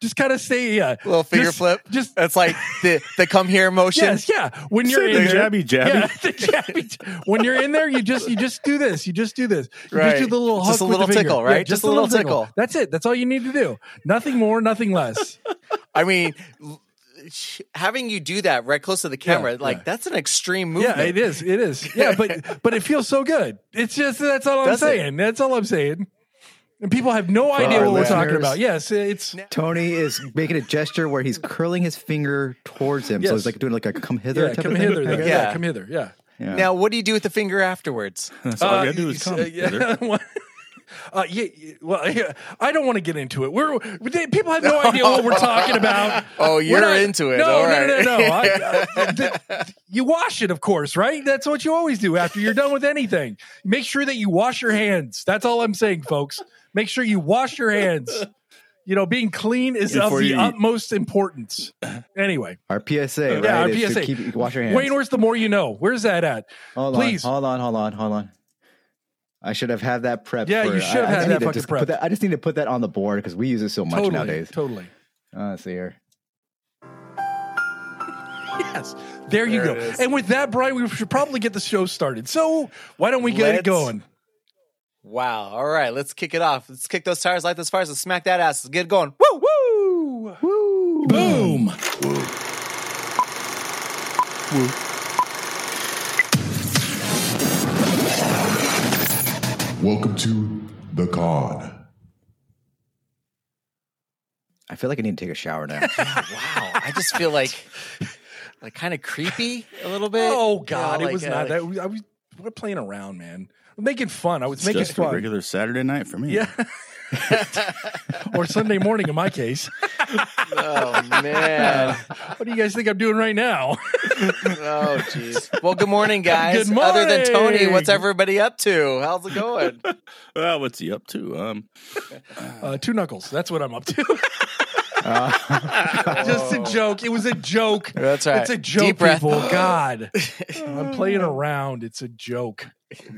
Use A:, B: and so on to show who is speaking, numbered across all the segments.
A: Just kind of say Yeah,
B: little finger
A: just,
B: flip.
A: Just
B: it's like the the come here motion.
A: Yes, yeah. When you're
C: the
A: in there,
C: jabby jabby.
A: Yeah, the jabby. when you're in there, you just you just do this. You just do this. You
B: Right.
A: just do the little
B: Just
A: hook
B: a
A: with
B: little
A: the finger.
B: tickle,
A: Yeah,
B: right? Just a little tickle.
A: That's it. That's all you need to do. Nothing more, nothing less.
B: I mean, having you do that right close to the camera,
A: Yeah,
B: like
A: yeah.
B: that's an extreme movement.
A: Yeah, it is. It is. Yeah, but but it feels so good. It's just that's all I'm
B: Does it?
A: saying. That's all I'm saying. And people have no idea
D: our
A: what we're talking about. Yes, it's
D: Tony is making a gesture where he's curling his finger towards him. So
A: Yes.
D: he's like doing like a come hither
A: yeah.
D: type
A: Come
D: of thing.
A: hither. then. Yeah.
B: Yeah.
A: come hither. Yeah.
D: Yeah.
B: Now, what do you do with the finger afterwards?
C: That's all
A: Uh,
C: you do is come.
A: uh, yeah. Uh, yeah, yeah, well, yeah, I don't want to get into it. We're they, people have no idea what we're talking about.
B: Oh, you're
A: not-
B: into it.
A: No,
B: All
A: no, no, no, no. I, I, th- you wash it, of course, right? That's what you always do after you're done with anything. Make sure that you wash your hands. That's all I'm saying, folks. Make sure you wash your hands. You know, being clean is of the
C: you
A: utmost importance. Anyway,
D: Our PSA, right?
A: Yeah, our
D: is to
A: PSA.
D: Keep, wash your hands.
A: Wayne, where's the more you know? Where's that at?
D: hold
A: please.
D: on, hold on, hold on, hold on. I should have had that prep.
A: Yeah,
D: for-
A: you should have
D: I- I
A: had
D: just
A: that
D: need to
A: fucking prep.
D: Put that, I just need to put that on the board because we use it so much
A: Totally,
D: nowadays.
A: totally.
D: Uh, let's see here.
A: Yes, there you
B: There
A: go.
B: it is.
A: And with that, Brian, we should probably get the show started. So why don't we get it
B: Let's-
A: going?
B: Wow. All right, let's kick it off. Let's kick those tires, light those fires, let's smack that ass. Let's get it going. Woo, woo.
D: Woo!
A: Boom.
E: Welcome to the KON.
D: I feel like I need to take a shower now.
B: Wow. I just feel like like kind of creepy a little bit.
A: Oh
B: You know,
A: God, it was
B: uh,
A: not that. I was we're playing around, man. We're making fun. I was
C: It's
A: making
C: just a
A: fun.
C: regular Saturday night for me.
A: Yeah. or Sunday morning in my case.
B: Oh man.
A: What do you guys think I'm doing right now?
B: Oh jeez. Well, good morning, guys.
A: Good morning.
B: Other than Tony, what's everybody up to? How's it going?
C: Well, what's he up to? Um,
A: Uh, two knuckles. That's what I'm up to.
D: Uh,
A: Just a joke. It was a joke.
B: That's right.
A: It's a joke,
B: Deep breath.
A: people. God, I'm playing around. It's a joke.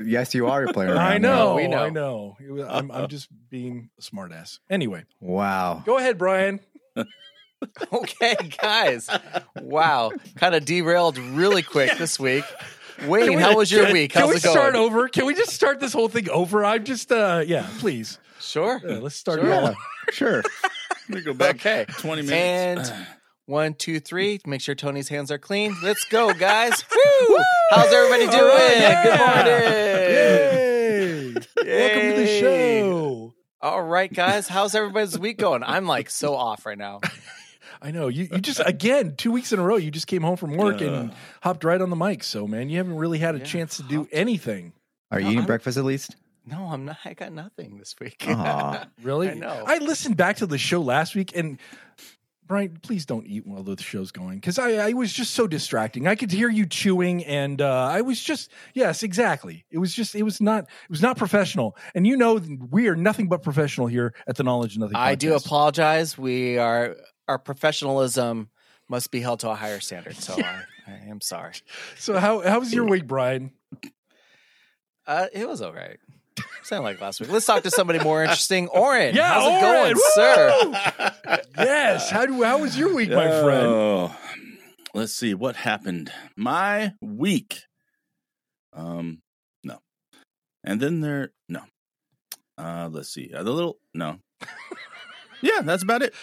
D: yes, you are playing around.
A: I
D: now.
A: know.
B: we know.
A: I know. It was- I'm, I'm just being a smartass. Anyway,
D: Wow.
A: go ahead, Brian.
B: Okay, guys. Wow. Kind of derailed really quick this week. Wayne, how was your week?
A: Can
B: How's
A: we
B: it going?
A: start over? Can we just start this whole thing over? I'm just, uh, yeah, please.
B: Sure.
A: Yeah, let's start
B: Sure.
A: it
D: Yeah,
A: all.
D: sure.
C: let me go back
B: Okay.
C: 20 minutes.
B: And one, two, three. Make sure Tony's hands are clean. Let's go, guys. Woo! How's everybody doing?
A: All right, yeah.
B: Good morning.
A: Yay! Welcome to the show.
B: All right, guys. How's everybody's week going? I'm like so off right now.
A: I know you. You just again two weeks in a row. You just came home from work and hopped right on the mic. So man, you haven't really had a
B: Yeah,
A: chance to do anything.
D: Are you
B: No,
D: eating
B: I'm-
D: breakfast at least?
B: No, I'm not. I got nothing this week.
D: Aw.
A: Really?
B: I know.
A: I listened back to the show last week and. Brian, please don't eat while the show's going because I, I was just so distracting. I could hear you chewing, and uh, I was just yes, exactly. It was just it was not it was not professional, and you know we are nothing but professional here at the Knowledge Nothing.
B: I do
A: podcast.
B: apologize. We are our professionalism must be held to a higher standard. So I, I am sorry.
A: So how how was your week, Brian?
B: Uh, it was all right. Sound like last week. Let's talk to somebody more interesting. Oren,
A: Yeah,
B: how's it
A: Oren,
B: going, sir?
A: yes. How do how was your week, my friend?
C: Oh, let's see what happened. My week. Um, no, and then there, no. Uh, let's see. Uh, the little no. yeah, that's about it.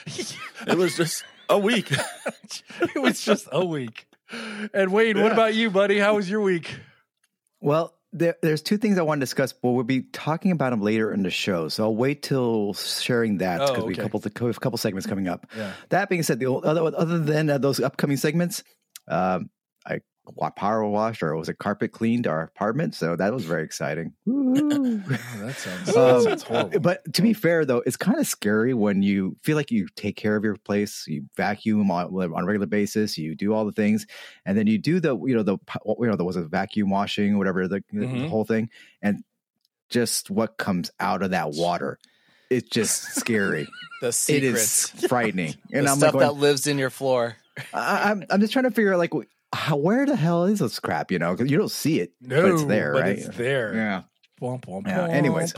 C: It was just a week.
A: it was just a week. And Wade, what about you, buddy? How was your week?
D: Well, there, there's two things I want to discuss, but we'll be talking about them later in the show. So I'll wait till sharing that
A: Oh,
D: because we couple the we have a couple segments coming up.
A: Yeah.
D: That being said, the other other than uh, those upcoming segments, um, I power washed or was it carpet cleaned our apartment, so that was very exciting. Woo.
A: that sounds, that
D: Um,
A: sounds horrible.
D: But to be fair, though, it's kind of scary when you feel like you take care of your place, you vacuum on, on a regular basis, you do all the things, and then you do the you know the you know there was a vacuum washing, whatever the, the
A: Mhm.
D: whole thing, and just what comes out of that water, it's just scary.
B: The
D: it is
B: secrets.
D: frightening,
B: The
D: and I'm
B: stuff
D: like,
B: that lives in your floor.
D: I, I'm I'm just trying to figure out like wh- how, where the hell is this crap? You know, because you don't see it,
A: no,
D: but it's there,
A: but
D: right?
A: It's there.
D: Yeah.
A: Womp, womp,
D: Yeah.
A: womp.
D: Anyways,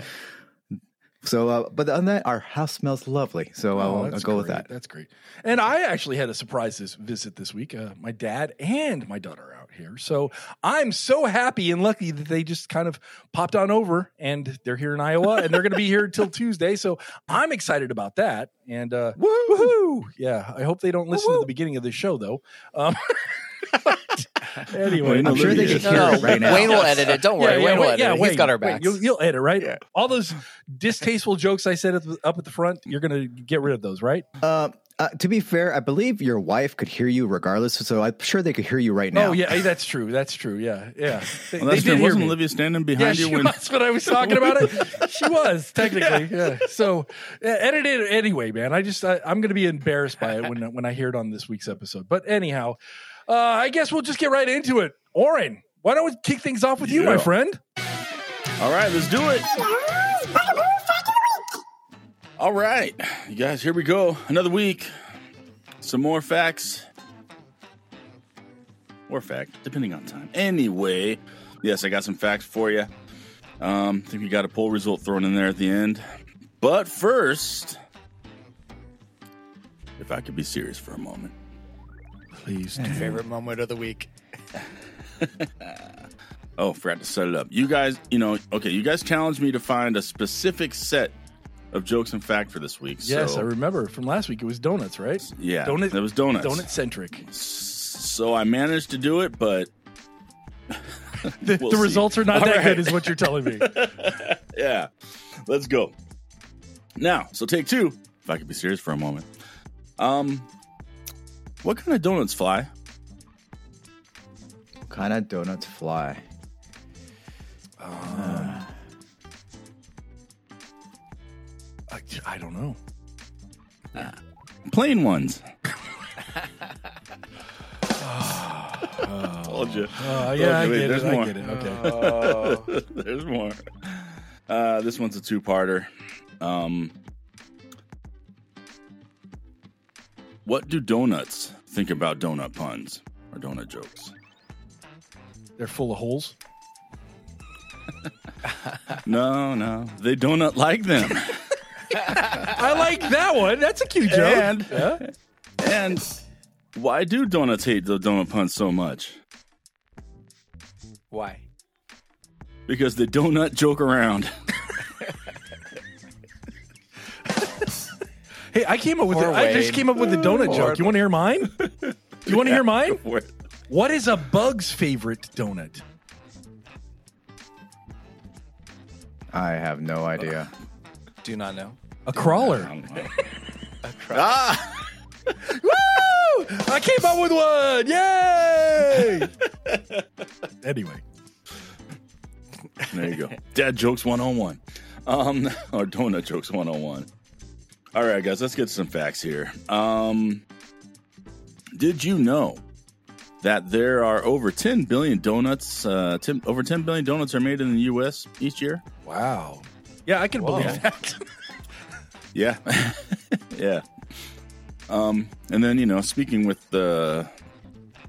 D: So, uh, but on that, our house smells lovely. So
A: Oh,
D: I'll, I'll go with that.
A: That's great. And I actually had a surprise this visit this week. Uh, my dad and my daughter are out here, so I'm so happy and lucky that they just kind of popped on over, and they're here in Iowa, and they're going to be here until Tuesday. So I'm excited about that. And uh, woohoo! Yeah, I hope they don't listen to the beginning of the show though. Um, anyway,
D: I'm sure they can hear
B: No,
D: it right now.
B: Wayne will edit it. Don't worry. Wayne will
A: Wayne-
B: edit it. He's
A: Wayne,
B: got our
A: Wayne,
B: backs.
A: You'll, you'll edit, right? All those distasteful jokes I said at the, up at the front, you're going to get rid of those, right?
D: Uh, uh, to be fair, I believe your wife could hear you regardless. So I'm sure they could hear you right now.
A: Oh yeah, that's true. That's true. Yeah, yeah. They,
C: Well, that's
A: they
C: true.
A: did hear
C: Wasn't
A: me.
C: Olivia standing
A: Yeah,
C: behind
A: she
C: you when?
A: was when I was talking about it. She was technically, yeah. So uh, edit it anyway, man. I just I, I'm going to be embarrassed by it when when I hear it on this week's episode. But anyhow, uh, I guess we'll just get right into it. Oren, why don't we kick things off with you, my friend?
C: All right, let's do it. All right, you guys, here we go. Another week. Some more facts. Or fact, depending on time. Anyway, yes, I got some facts for you. Um, I think we got a poll result thrown in there at the end. But first, if I could be serious for a moment.
A: Please.
B: Favorite moment of the week.
C: Oh, forgot to set it up. You guys, you know, okay, you guys challenged me to find a specific set of jokes and fact for this week.
A: Yes,
C: so,
A: I remember from last week. It was donuts, right?
C: Yeah,
A: donut.
C: it was donuts.
A: Donut centric.
C: So I managed to do it, but
A: The,
C: We'll
A: the results are not
C: All
A: that
C: right.
A: good, is what you're telling me.
C: yeah, let's go. Now, so take two. If I could be serious for a moment. Um, what kind of donuts fly?
D: What kind of donuts fly.
A: I, I don't know.
C: Plain ones. Told you.
A: Uh, yeah, I
C: wait,
A: get
C: there's
A: it.
C: more.
A: I get it. Okay.
C: There's more. Uh, this one's a two-parter. Um, what do donuts think about donut puns or donut jokes?
A: They're full of holes.
C: No, no, they donut like them.
A: I like that one. That's a cute joke.
C: and
A: Yeah.
C: and why do donuts hate the donut puns so much?
B: Why?
C: Because they donut joke around.
A: Hey, I came up with.
B: Poor
A: it. I just came up with the donut
B: Poor-
A: joke. You want to hear mine? Do you want to hear mine? What is a bug's favorite donut?
D: I have no idea.
B: Do not know.
A: A crawler.
C: I don't know.
B: Ah!
A: Woo! I came up with one. Yay! anyway,
C: There you go. Dad jokes 101. Um, or donut jokes 101. All right, guys, let's get some facts here. Um, did you know that there are over 10 billion donuts? Uh, 10, over 10 billion donuts are made in the U.S. each year.
A: wow. Yeah, I can
B: Whoa.
A: believe that.
C: Yeah, yeah. Um, and then you know, speaking with the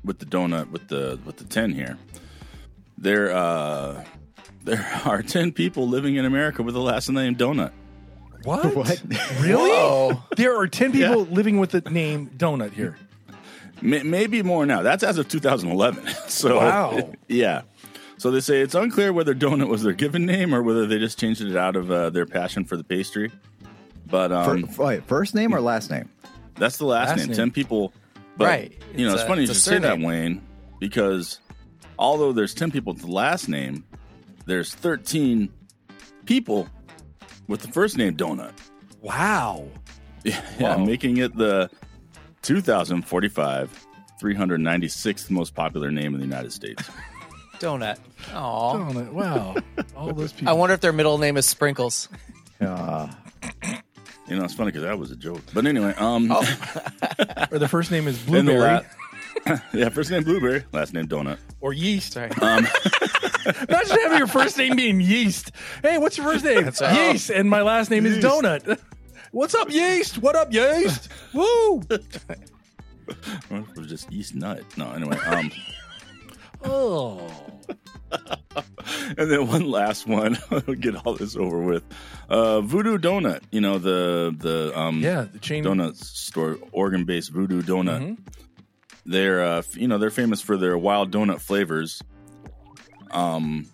C: with the donut with the with the ten here, there uh, there are ten people living in America with the last name Donut.
A: What?
D: What?
A: Really?
B: Whoa.
A: There are ten people living with the name Donut here.
C: May- maybe more now. That's as of 2011. So
A: Wow.
C: yeah. So they say it's unclear whether donut was their given name or whether they just changed it out of uh, their passion for the pastry. But um,
D: Fir- wait, first name or last name?
C: That's the last,
A: Last
C: name.
A: name.
C: Ten people. But,
B: Right.
C: You know,
B: It's
C: it's,
B: a-
C: funny you
B: it's a
C: should say that,
B: surname.
C: Wayne, because although there's ten people with the last name, there's thirteen people with the first name Donut.
A: Wow.
C: Yeah,
B: Wow.
C: making it the 2045 396th most popular name in the United States.
B: Donut. Oh.
A: Donut. Wow. All those people.
B: I wonder if their middle name is Sprinkles.
D: Uh,
C: You know, it's funny because that was a joke. But anyway, um,
A: or the first name is
C: in the
A: Blueberry
C: la- yeah, first name Blueberry, last name Donut.
A: or Yeast.
C: Um,
A: Imagine having your first name being Yeast. Hey, what's your first name?
B: right.
A: Yeast, and my last name is Donut. What's up, Yeast? What up, Yeast? Woo!
C: it was just yeast nut. No, anyway, um,
A: Oh.
C: and then one last one. I'll get all this over with. Uh, Voodoo Donut. You know the the um
A: Yeah, the chain.
C: donut store, Oregon based Voodoo Donut.
A: Mhm.
C: They're uh, you know they're famous for their wild donut flavors. Um,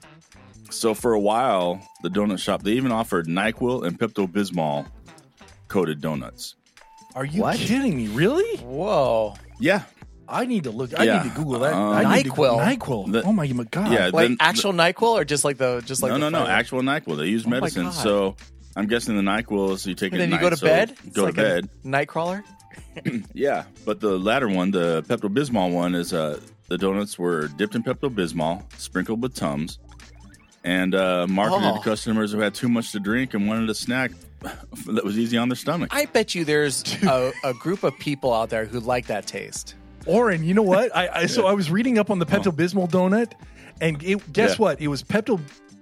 C: so for a while, the donut shop they even offered Nyquil and Pepto Bismol coated donuts.
A: Are you
D: What?
A: kidding me? Really?
B: Whoa.
C: Yeah,
A: I need to look. I
C: Yeah.
A: need to Google that.
C: Um,
A: I need to
B: NyQuil.
A: NyQuil.
C: The-
A: oh my god.
C: yeah.
B: Like
C: then-
B: actual NyQuil or just like the just like
C: no,
B: the
C: no, no,
B: flavor?
C: actual Nyquil. They use
B: Oh my
C: medicine,
B: God.
C: so I'm guessing the Nyquil is you take it.
B: And
C: it
B: then
C: at
B: you go to
C: so
B: bed. It's
C: Go
B: like
C: to bed.
B: A nightcrawler.
C: Yeah, but the latter one, the Pepto Bismol one, is uh, the donuts were dipped in Pepto Bismol, sprinkled with Tums, and uh, marketed
B: Oh.
C: to customers who had too much to drink and wanted a snack that was easy on their stomach.
B: I bet you there's a, a group of people out there who like that taste.
A: Oren, you know what? I, I so I was reading up on the Pepto Bismol donut, and it, guess.
C: Yeah.
A: what? It was Pepto.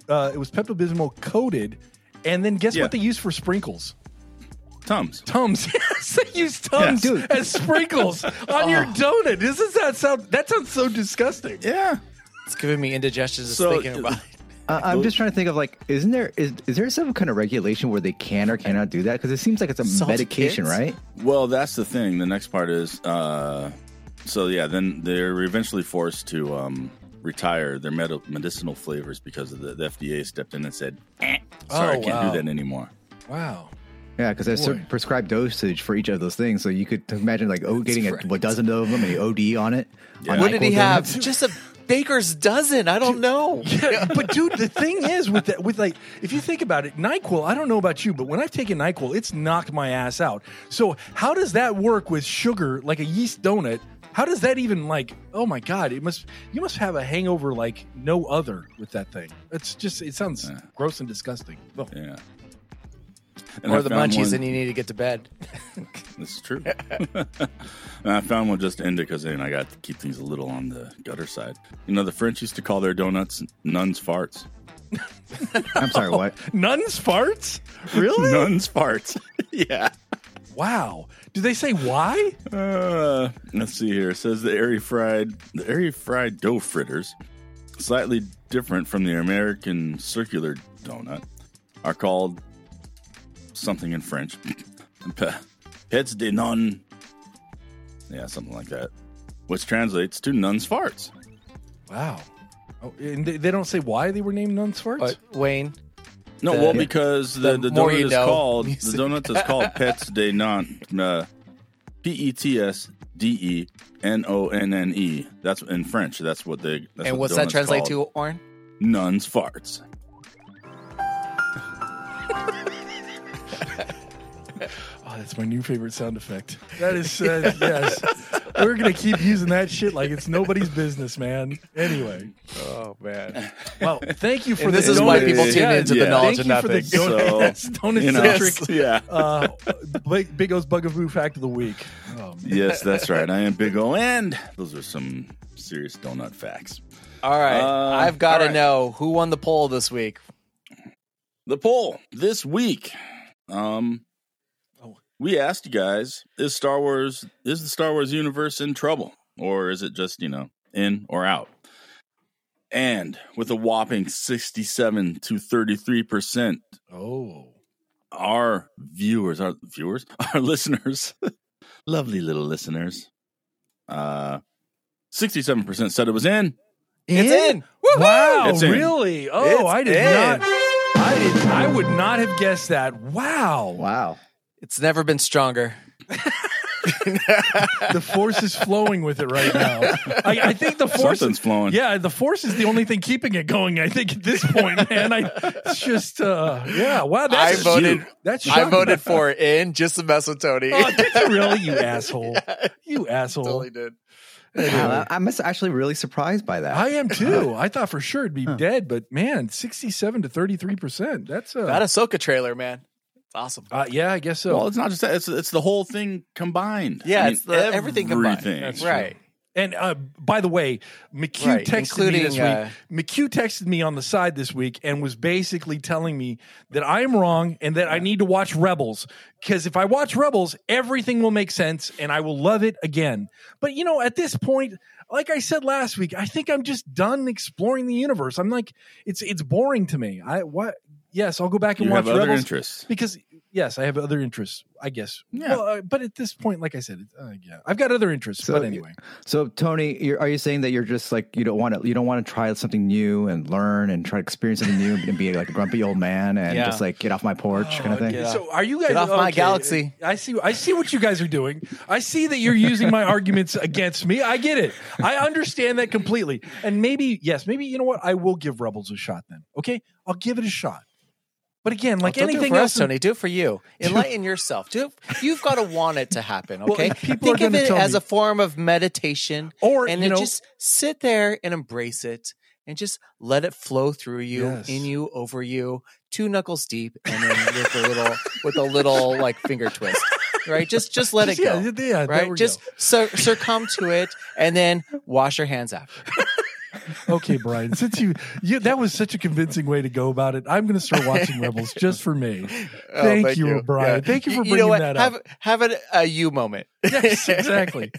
A: Uh, it was Pepto Bismol coated, and then guess
C: Yeah.
A: what they used for sprinkles?
C: Tums.
A: Tums. Yes, they use Tums
C: Yeah.
D: Dude.
A: as sprinkles on your donut. Doesn't that sound? That sounds so disgusting.
C: Yeah.
B: It's giving me indigestion just
C: So-
B: thinking about it.
D: Uh, I'm just trying to think of like, isn't there is is there some kind of regulation where they can or cannot do that? Because it seems like it's a
B: Salty
D: medication,
B: kids?
D: right?
C: Well, that's the thing. The next part is, uh, so yeah, then they're eventually forced to um, retire their med- medicinal flavors because of the, the FDA stepped in and said, eh, "Sorry,
A: Oh,
C: I can't
A: wow.
C: do that anymore."
A: Wow.
D: Yeah, because there's
A: Boy.
D: certain prescribed dosage for each of those things. So you could imagine like oh, getting a,
B: right.
D: a dozen of them and you OD on it.
C: Yeah.
D: on
B: What did he have?
D: donuts.
B: Just a baker's dozen. I don't know.
A: Yeah, but dude, the thing is with that, with like, if you think about it, Nyquil. I don't know about you, but when I've taken Nyquil, it's knocked my ass out. So how does that work with sugar, like a yeast donut? How does that even like? Oh my god! It must you must have a hangover like no other with that thing. It's just it sounds
C: Yeah.
A: gross and disgusting. Oh.
C: Yeah. And
B: Or
C: I
B: the munchies
C: one-
B: and you need to get to bed.
C: This is true. and I found one just to end it because I got to keep things a little on the gutter side. You know, the French used to call their donuts nuns farts.
D: I'm sorry, what?
A: Nuns farts? Really?
C: nuns farts. yeah.
A: wow. Do they say why?
C: Uh, let's see here. It says the airy fried, the airy fried dough fritters, slightly different from the American circular donut, are called something in French. Pets de nonne. Yeah, something like that, which translates to nuns farts.
A: Wow. Oh, and they, they don't say why they were named nuns farts.
B: But Wayne,
C: No,
B: The-
C: well, because the,
B: the
C: the, donut is
B: know.
C: called the donut is called Pets de nonne uh, P E T S D E N O N N E. That's in French. That's what they. That's
B: and
C: what
B: what's that translate
C: called.
B: to, Oren?
C: Nuns farts.
A: That's my new favorite sound effect. That is, uh, yes. We're going to keep using that shit like it's nobody's business, man. Anyway,
B: Oh man.
A: well, thank you for
B: And
A: the
B: this is why people tune
C: Yeah,
B: into
C: yeah.
B: the knowledge
A: Thank
B: of
A: you for the
B: nothing.
A: donut,
C: So,
A: yes, donut
C: You know,
A: centric
C: yeah.
A: uh, Big, Big O's Bugaboo fact of the week. Oh, man.
C: Yes, that's right. I am Big O, and those are some serious donut facts.
B: All right,
C: Uh,
B: I've got to
C: all right.
B: know who won the poll this week.
C: The poll this week. Um. We asked you guys: Is Star Wars is the Star Wars universe in trouble, or is it just you know in or out? And with a whopping sixty-seven to thirty-three percent,
A: Oh.
C: our viewers, our viewers, our listeners, lovely little listeners, uh, sixty-seven percent said it was in.
B: It's in. Woohoo!
A: Wow,
C: It's in.
A: really? Oh,
B: It's
A: I did
B: in.
A: not. I did. I would not have guessed that. Wow.
D: Wow.
B: It's never been stronger.
A: The force is flowing with it right now. I, I think the force.
C: Something's flowing.
A: Yeah, the force is the only thing keeping it going. I think at this point, man. I it's just uh yeah. Wow, that's
B: I voted.
A: That's
B: I voted for in just to mess with Tony.
A: Oh, did you really? You asshole. You asshole.
B: totally did.
D: Wow, I- I'm actually really surprised by that.
A: I am too. I thought for sure it'd be dead, but man, sixty-seven to thirty-three percent. That's uh,
B: That Ahsoka trailer, man. It's awesome.
A: uh yeah, I guess so.
C: Well, it's not just that; it's it's the whole thing combined.
B: Yeah,
C: I mean,
B: it's the everything combined.
A: That's
B: right.
A: And uh, by the way, McHugh
B: Right,
A: texted me
B: including,
A: this
B: uh,
A: week. McHugh texted me on the side this week and was basically telling me that I am wrong and that I need to watch Rebels because if I watch Rebels, everything will make sense and I will love it again. But you know, at this point, like I said last week, I think I'm just done exploring the universe. I'm like, it's it's boring to me. I what? Yes, I'll go back and
C: You
A: watch
C: have other
A: Rebels
C: interests.
A: because yes, I have other interests. I guess.
C: Yeah.
A: Well, uh, but at this point, like I said, uh, yeah, I've got other interests.
D: So-
A: but anyway,
D: So Tony, you're, are you saying that you're just like you don't want to you don't want to try something new and learn and try to experience something new and be like a grumpy old man and
B: Yeah.
D: just like get off my porch kind of thing?
B: get off-
A: so are you guys
B: get off my galaxy.
A: I see. I see what you guys are doing. I see that you're using my arguments against me. I get it. I understand that completely. And maybe yes, maybe you know what? I will give Rebels a shot then. Okay, I'll give it a shot. But again, oh, like
B: Don't do it
A: anything
B: for
A: else,
B: us, Tony. Do it for you. Enlighten yourself. Do it. You've got to want it to happen. Okay.
A: people
B: Think of it as
A: me-
B: a form of meditation,
A: or
B: and
A: you
B: then
A: know,
B: just sit there and embrace it, and just let it flow through you,
A: Yes.
B: in you, over you, two knuckles deep, and then with a little, with a little like finger twist. Right. Just, just let
A: just-
B: it go.
A: Yeah, yeah,
B: Right. Just
A: go.
B: sur- succumb to it, and then wash your hands after.
A: okay, Brian. Since you, you, that was such a convincing way to go about it. I'm going to start watching Rebels just for me.
B: Oh,
A: Thank you, Brian. Thank you for
B: know
A: bringing
B: what?
A: that up.
B: Have, have it a you moment.
A: Yes, exactly.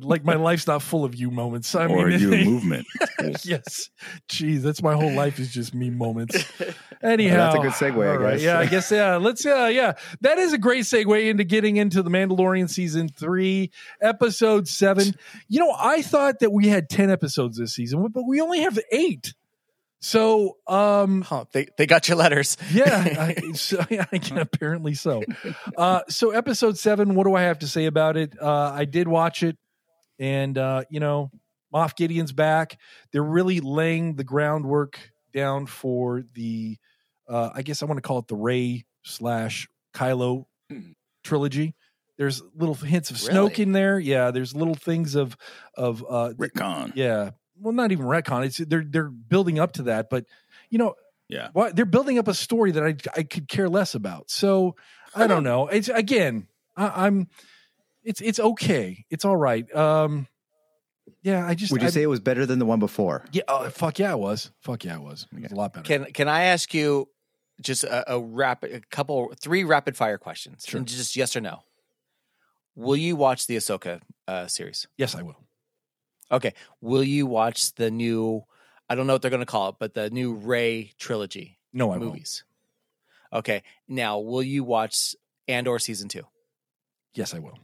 A: like my life's not full of you moments. I
C: or
A: mean,
C: you movement.
A: yes. Geez, that's my whole life is just me moments. Anyhow,
D: that's a good segue, I
A: all right,
D: guess.
A: Yeah, I guess. Yeah, let's. Uh, yeah, that is a great segue into getting into the Mandalorian season three, episode seven. You know, I thought that we had ten episodes this season, but we only have eight. So, um,
B: Oh, they, they got your letters.
A: yeah, I, so, yeah, apparently so. Uh, so episode seven, what do I have to say about it? Uh, I did watch it, and uh, you know, Moff Gideon's back. They're really laying the groundwork down for the, uh, I guess I want to call it the Rey slash Kylo trilogy. There's little hints of Snoke
B: Really?
A: in there. Yeah, there's little things of of uh,
C: Retcon.
A: yeah. Well, not even retcon. It's they're they're building up to that, but you know,
C: Yeah.
A: why they're building up a story that I I could care less about. So I don't know. It's again, I, I'm. It's it's okay. It's all right. Um, yeah. I just
D: Would you
A: I-
D: say it was better than the one before?
A: yeah? Oh, fuck yeah, it was. Fuck yeah, it was. It was a lot better.
B: Can can I ask you just a, a rapid, a couple, three rapid fire questions?
A: Sure.
B: And just yes or no. Will you watch the Ahsoka uh, series?
A: yes, I will.
B: Okay. Will you watch the new? I don't know what they're going to call it, but the new Rey trilogy
A: No, I won't.
B: movies. Okay. Now, will you watch Andor season two?
A: Yes, I will.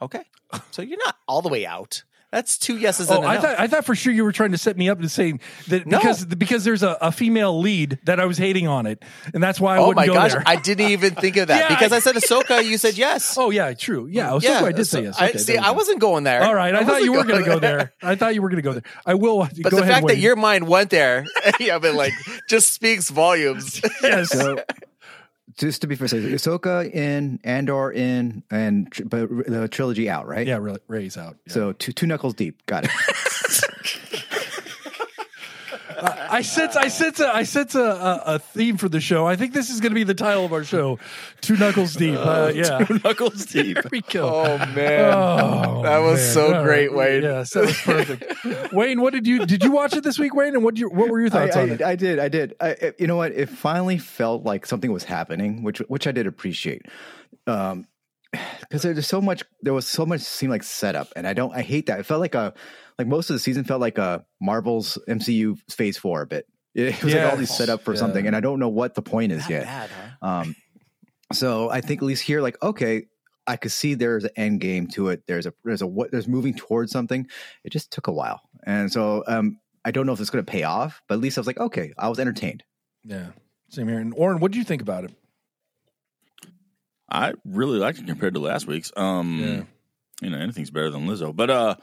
B: Okay. So you're not all the way out. That's two yeses
A: Oh,
B: and a
A: I
B: no.
A: thought I thought for sure you were trying to set me up to saying that
B: No.
A: because because there's a, a female lead that I was hating on it, and that's why I
B: oh
A: wouldn't
B: my
A: go
B: gosh,
A: there.
B: I didn't even think of that
A: Yeah,
B: because
A: I-
B: I, said Ahsoka. You said yes.
A: oh yeah, true. Yeah, oh, so I did say
B: so
A: yes.
B: I,
A: Okay,
B: see,
A: there
B: I wasn't going there.
A: All right, I, thought you were going to go
B: there.
A: there. I thought you were going to go there. I will.
B: But
A: go
B: the
A: ahead,
B: fact that your mind went there, yeah, but like just speaks volumes.
A: yes,
D: So, just to be fair, so Ahsoka in, Andor in, and but the trilogy out, right?
A: yeah, Rey's out. Yeah.
D: So two two knuckles deep. Got it.
A: I sense, I sense, a, I sense a, a, a theme for the show. I think this is going to be the title of our show, Two Knuckles Deep. Uh, yeah,
C: Knuckles deep.
A: there we go.
B: oh man,
A: Oh,
B: that was
A: man.
B: so
A: All
B: great,
A: right.
B: Wayne.
A: Yes, that was perfect. Wayne, what did you did you watch it this week, Wayne? And what did you, what were your thoughts
D: I,
A: on
D: I,
A: it?
D: I did. I did. I, I- you know what? It finally felt like something was happening, which which I did appreciate. Um, because there's so much. There was so much seemed like setup, and I don't. I hate that. It felt like a like most of the season felt like a Marvel's MCU Phase Four a bit. It was like all these set up for
A: Yeah.
D: something, and I don't know what the point is
B: That
D: yet.
B: bad, huh?
D: Um, so I think at least here, like, okay, I could see there's an end game to it. There's a there's a what there's moving towards something. It just took a while, and so um, I don't know if it's going to pay off. But at least I was like, okay, I was entertained.
A: yeah, same here. And Oren, what did you think about it?
C: I really liked it compared to last week's. Um,
A: Yeah.
C: you know, anything's better than Lizzo, but uh,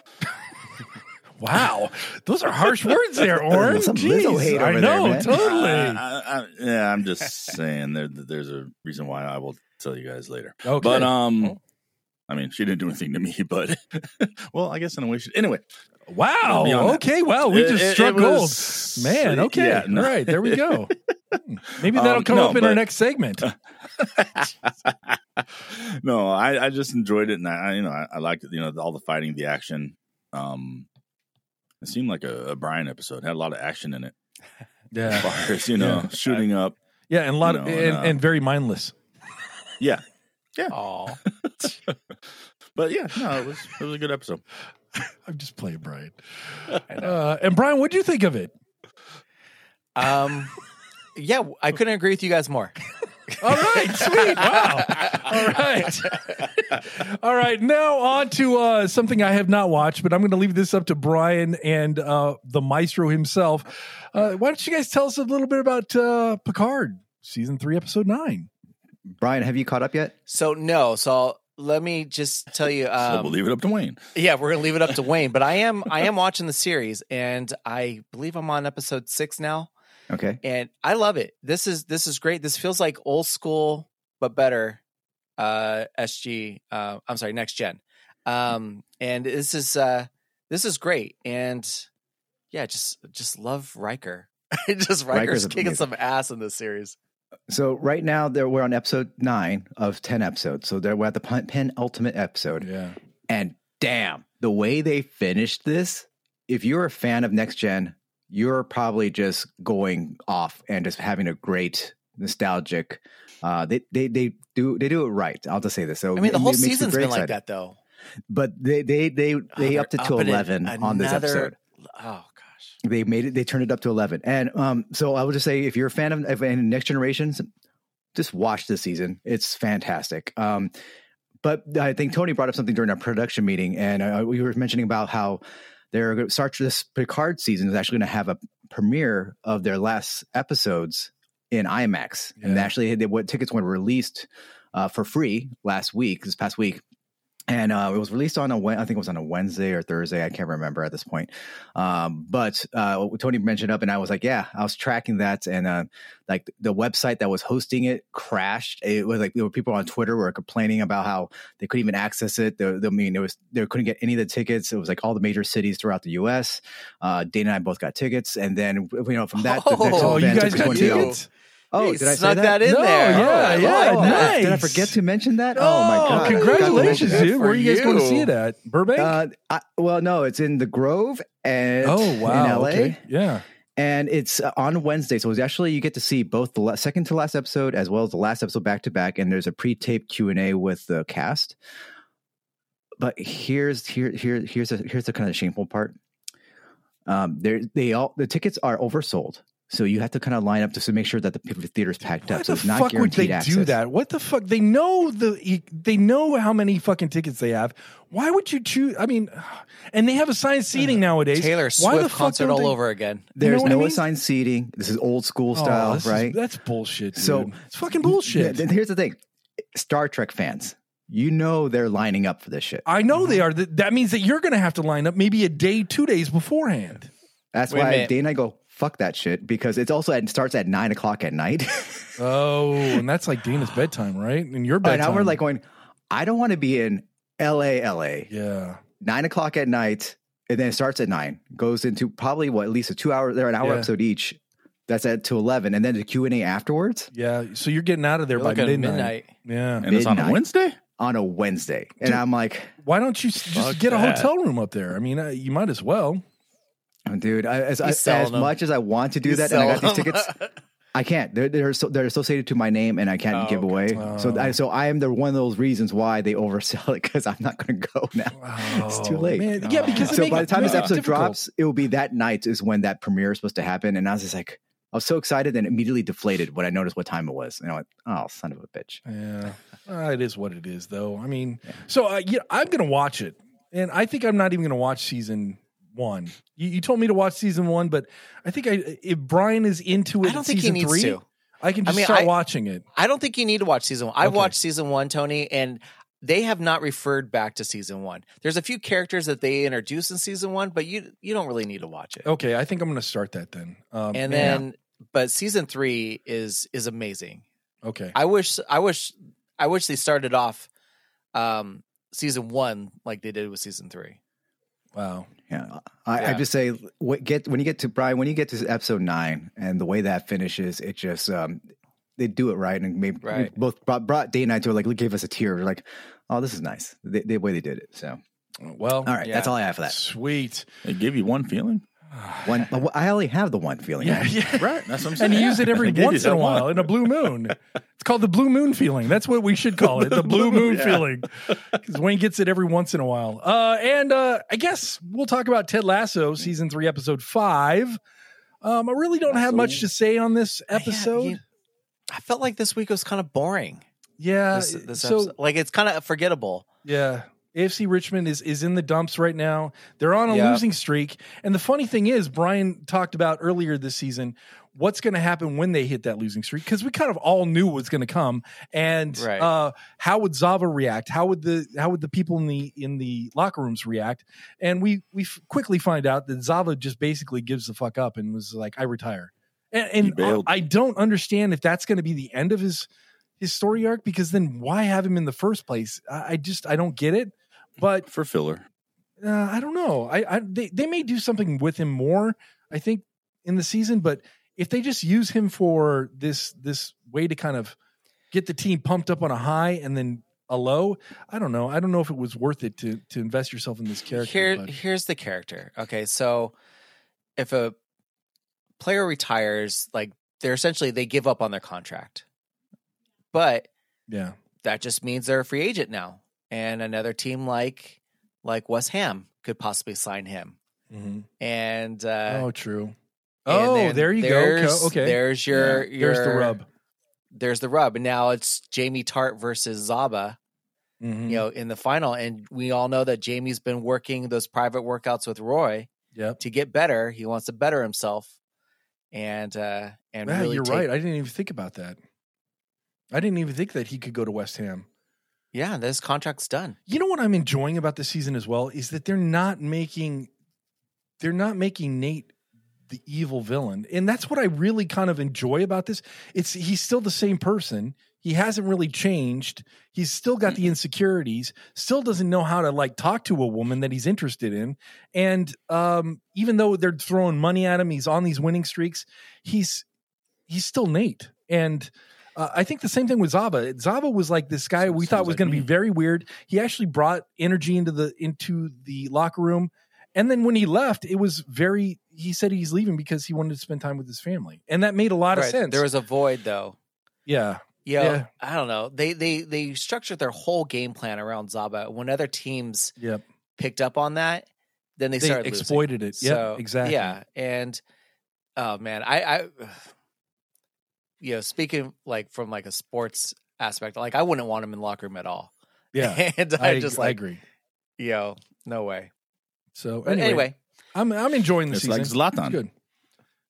A: Wow, those are harsh words there, Oren.
D: Some Lizzo
A: Jeez,
D: hate
A: I
D: over there,
A: know,
D: man.
A: totally.
C: I, I, I, yeah, I'm just saying there. There's a reason why I will tell you guys later.
A: okay,
C: But um,
B: Oh.
C: I mean, she didn't do anything to me, but well, I guess in a way she. Anyway,
A: wow,
C: beyond that.
A: okay, wow, we
C: It-
A: just
C: it-
A: struck
C: it
A: gold,
C: was-
A: man. Okay,
C: yeah, no.
A: all right, there we go. Maybe that'll
C: Um,
A: come
C: no,
A: up in our next segment.
C: no, I, I just enjoyed it, and I, I you know I, I liked it. You know, all the fighting, the action. Um, it seemed like a, a Brian episode. Had a lot of action in it.
A: Yeah,
C: As far as, you know,
A: Yeah.
C: shooting up.
A: yeah, and a lot
C: You
A: of and,
C: and, uh,
A: and very mindless.
C: Yeah, Yeah.
B: Oh,
C: but yeah, no, it was it was a good episode.
A: I'm just playing Brian. Uh, and Brian, what do you think of it?
B: um, yeah, I couldn't agree with you guys more.
A: All right, sweet. Wow. All right. All right. Now on to uh, something I have not watched, but I'm going to leave this up to Brian and uh, the maestro himself. Uh, why don't you guys tell us a little bit about uh, Picard, season three, episode nine?
D: Brian, have you caught up yet?
B: So no, so let me just tell you.
C: so
B: Um,
C: we'll leave it up to Wayne.
B: Yeah, we're gonna leave it up to Wayne, but I am I am watching the series, and I believe I'm on episode six now,
D: Okay.
B: and I love it. This is this is great. This feels like old school but better. Uh, SG. Uh, I'm sorry, next gen. Um, and this is uh this is great, and yeah, just just love Riker. just Riker's
D: Riker's
B: kicking some ass in this series.
D: So right now there we're on episode nine of ten episodes. So there we're at the pen- penultimate episode.
A: Yeah.
D: And damn, the way they finished this, if you're a fan of Next Gen, you're probably just going off and just having a great nostalgic. Uh, they they they do they do it right. I'll just say this. So
B: I mean, the whole season's been like that, though.
D: But they they they they
B: Oh,
D: upped it to eleven on this episode.
B: Oh gosh.
D: They made it. They turned it up to eleven. And um, so I would just say, if you're a fan of, of Next Generations, just watch this season. It's fantastic. Um, but I think Tony brought up something during our production meeting, and uh, we were mentioning about how they're going to start this Picard season is actually going to have a premiere of their last episodes in IMAX, and actually, they, what tickets were released uh, for free last week, this past week. And uh, it was released on a I think it was on a Wednesday or Thursday. I can't remember at this point. Um, but uh, Tony mentioned up, and I was like, "Yeah, I was tracking that." And uh, like the website that was hosting it crashed. It was like there were people on Twitter were complaining about how they couldn't even access it. The, the, I mean, it was they couldn't get any of the tickets. It was like all the major cities throughout the U.S. Uh, Dana and I both got tickets, and then you know from that, the next
B: Oh,
A: Oh, you guys got
D: 20 hours.
A: tickets?
D: Oh,
B: He
D: did I say
B: snuck
D: that?
B: that in
A: No,
B: there?
A: yeah,
B: Oh, I
A: yeah,
B: like that.
A: nice.
D: Did I forget to mention that? Oh, my god! I forgot to mention
A: Congratulations, dude. Where are you guys going to see
B: you.
A: it at? Burbank?
D: Uh, I, well, no, it's in the Grove and
A: oh, wow.
D: in LA.
A: Okay. Yeah.
D: and it's uh, on Wednesday. So it's actually you get to see both the la- second to last episode as well as the last episode back to back, and there's a pre-taped Q and A with the cast. But here's here here here's a, here's the kind of shameful part. Um, they they all the tickets are oversold, so you have to kind of line up just to make sure that the theater's packed
A: Why
D: up. So
A: the
D: it's not
A: fuck would
D: guaranteed
A: they
D: access.
A: do that? What the fuck? They know the they know how many fucking tickets they have. Why would you choose? I mean, and they have assigned seating nowadays.
B: Taylor
A: Why the
B: Swift concert all
A: they-
B: over again.
D: There's
A: what I
D: no
A: mean?
D: assigned seating. This is old school
A: Oh,
D: style,
A: is-
D: right?
A: that's bullshit. Dude.
D: So-
A: it's fucking bullshit.
D: Yeah, here's the thing: Star Trek fans, you know they're lining up for this shit.
A: I know they mm-hmm. are. That, that means that you're going to have to line up maybe a day, two days beforehand.
D: That's
B: Wait
D: why
B: minute.
D: Dana and I go fuck that shit because it's also at, starts at nine o'clock at night.
A: Oh, and that's like Dana's bedtime, right? And your
D: and
A: bedtime.
D: now we're like going, I don't want to be in L.A. L.A.
A: yeah,
D: nine o'clock at night, and then it starts at nine, goes into probably what at least a two hour, they're an hour
A: Yeah.
D: episode each. That's at to eleven, and then the Q and A afterwards
A: yeah. So you're getting out of there
B: You're
A: by
B: looking at
A: midnight.
B: midnight.
A: Yeah.
C: And it's on a Wednesday.
D: on a Wednesday, and
A: Dude.
D: I'm like,
A: Why don't you just
C: Fuck
A: get a hotel room up there? I mean, uh, you might as well.
D: Dude, I, as, as, as much as I want to do
B: He's
D: that, and I got these tickets. I can't. They're they're, so, they're associated to my name, and I can't
B: Oh,
D: give away. So
A: Oh.
D: I, so I am the one of those reasons why they oversell it because I'm not going to go now. It's too
A: Oh,
D: late.
A: man. Yeah, because
D: so by the time this episode
A: difficult.
D: drops, it will be that night is when that premiere is supposed to happen, and I was just like, I was so excited and immediately deflated when I noticed what time it was, and I went, "Oh, son of a bitch!"
A: Yeah, Uh, it is what it is, though. I mean, so uh, yeah, I'm going to watch it, and I think I'm not even going to watch season one. You, you told me to watch season one, but I think I, if Brian is into it,
B: I don't think he needs
A: three,
B: to.
A: I can
B: I
A: just
B: mean,
A: start
B: I-
A: watching it.
B: I don't think you need to watch season one. I've
A: Okay.
B: watched season one, Tony, and they have not referred back to season one. There's a few characters that they introduce in season one, but you you don't really need to watch it.
A: Okay, I think I'm going to start that then. Um,
B: and then, but season three is is amazing.
A: okay,
B: I wish I wish I wish they started off um season one like they did with season three.
A: wow,
D: Yeah, I, I just say what, get when you get to Brian when you get to episode nine and the way that finishes, it just um they do it right and maybe
B: Right.
D: both brought, brought Dana and I to like gave us a tear. We're like, oh, this is nice. The, the way they did it. So
A: Well,
D: All right, that's all I have for that.
A: sweet.
C: It gave you one feeling.
D: One, I only have the one feeling.
A: Yeah, yeah.
C: Right. That's what I'm saying.
A: And you use it every
C: I gave you
A: once in a while in a blue moon. It's called the blue moon feeling. That's what we should call it. The blue moon
C: Yeah.
A: feeling. Because Wayne gets it every once in a while. Uh, and uh, I guess we'll talk about Ted Lasso, season three, episode five. Um, I really don't have much to say on this
B: Yeah,
A: episode.
B: you- I felt like this week was kind of boring.
A: Yeah.
B: This, this
A: so
B: episode. like it's kind of forgettable.
A: Yeah. AFC Richmond is is in the dumps right now. They're on a
B: Yeah.
A: losing streak. And the funny thing is, Brian talked about earlier this season what's going to happen when they hit that losing streak because we kind of all knew what's going to come. And
B: Right.
A: uh, how would Zava react? How would the how would the people in the in the locker rooms react? And we we f- quickly find out that Zava just basically gives the fuck up and was like, "I retire." And, and
C: bailed.
A: I don't understand if that's going to be the end of his his story arc because then why have him in the first place? I, I just I don't get it. But
C: for filler.
A: uh, I don't know. I, I they they may do something with him more. I think in the season, but if they just use him for this this way to kind of get the team pumped up on a high and then a low, I don't know. I don't know if it was worth it to to invest yourself in this character.
B: Here,
A: but-
B: here's the character. Okay, so if a player retires, like they're essentially they give up on their contract, but
A: yeah,
B: that just means they're a free agent now, and another team like like West Ham could possibly sign him.
A: Mhm.
B: And uh,
A: oh, true.
B: and
A: Oh, there you go. Okay,
B: there's your,
A: Yeah,
B: your
A: there's the rub.
B: There's the rub, and now it's Jamie Tartt versus Zava.
A: Mhm.
B: You know, in the final, and we all know that Jamie's been working those private workouts with Roy.
A: Yep.
B: to get better. He wants to better himself, and uh, and
A: Yeah,
B: really
A: you're
B: take-
A: right. I didn't even think about that. I didn't even think that he could go to West Ham.
B: Yeah, this contract's done.
A: You know what I'm enjoying about this season as well is that they're not making they're not making Nate the evil villain. And that's what I really kind of enjoy about this. It's he's still the same person. He hasn't really changed. He's still got the insecurities, still doesn't know how to like talk to a woman that he's interested in. And um even though they're throwing money at him, he's on these winning streaks, he's he's still Nate. And uh, I think the same thing with Zava. Zava was like this guy we
C: Sounds
A: thought was
C: like
A: going to be very weird. He actually brought energy into the into the locker room, and then when he left, it was very. He said he's leaving because he wanted to spend time with his family, and that made a lot of
B: Right.
A: sense.
B: There was a void though.
A: yeah,
B: You know,
A: Yeah.
B: I don't know. They they they structured their whole game plan around Zava. When other teams
A: yep.
B: picked up on that, then they,
A: They
B: started losing.
A: exploited it. Yeah,
B: So,
A: exactly.
B: Yeah, and oh man, I, I, you know, speaking like from like a sports aspect, like I wouldn't want him in locker room at all.
A: yeah.
B: and I,
A: I
B: just
A: I
B: like,
A: agree.
B: you know, no way.
A: So anyway,
B: anyway,
A: I'm I'm enjoying the
C: It's
A: season.
C: like
A: It's good.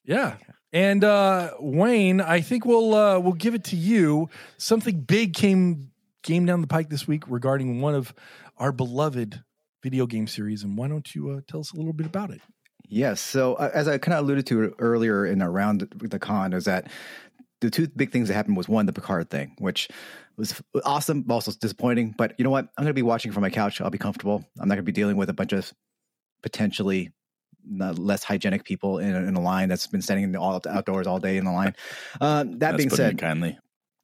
A: Yeah. And uh Wayne, I think we'll uh we'll give it to you. Something big came came down the pike this week regarding one of our beloved video game series and why don't you uh, tell us a little bit about it?
D: Yes. So uh, as I kind of alluded to earlier in around the KON, is that the two big things that happened was one, the Picard thing, which was awesome, but also disappointing. But you know what? I'm going to be watching from my couch. I'll be comfortable. I'm not going to be dealing with a bunch of potentially less hygienic people in, a- in a line that's been standing in the all outdoors all day in the line. Uh, that
C: That's
D: being said,
C: kindly.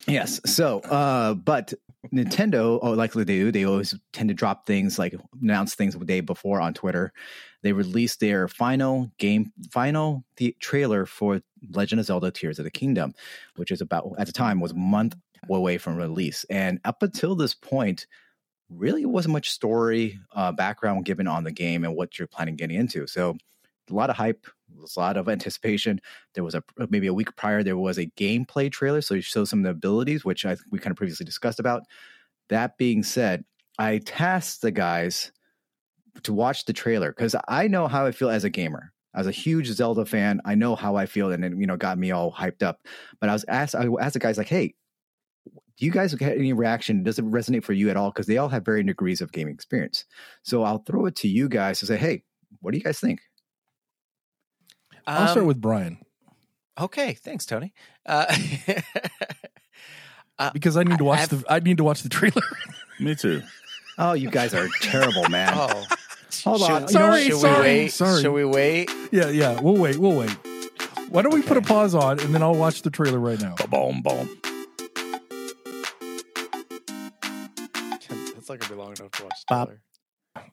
D: Yes. So, uh, but Nintendo, oh, likely they do. They always tend to drop things like announce things the day before on Twitter. They released their final game, final the trailer for Legend of Zelda: Tears of the Kingdom, which is about at the time was a month away from release, and up until this point, really wasn't much story uh, background given on the game and what you're planning getting into. So, a lot of hype, a lot of anticipation. There was a uh, maybe a week prior there was a gameplay trailer so you show some of the abilities which i we kind of previously discussed about. That being said i tasked the guys to watch the trailer because i know how i feel as a gamer. As a huge zelda fan i know how i feel and it you know got me all hyped up. But i was asked i asked the guys like hey do you guys get any reaction? Does it resonate for you at all? Because they all have varying degrees of gaming experience. So i'll throw it to you guys to say hey what do you guys think
A: I'll start
B: Um,
A: with Brian
B: Okay, thanks, Tony. Uh,
A: because I need to watch
B: I've-
A: the I need to watch the trailer.
C: Me too.
D: oh you guys are terrible man
B: oh,
D: Hold on.
B: Should,
D: You know what?
A: Sorry,
B: should
A: sorry,
B: we wait?
A: sorry.
B: Should we wait?
A: yeah, yeah. We'll wait. We'll wait. Why don't we put a pause on and then I'll watch the trailer right now.
C: Boom, boom.
B: That's not gonna be long enough to watch.
D: Bob.
B: Taylor.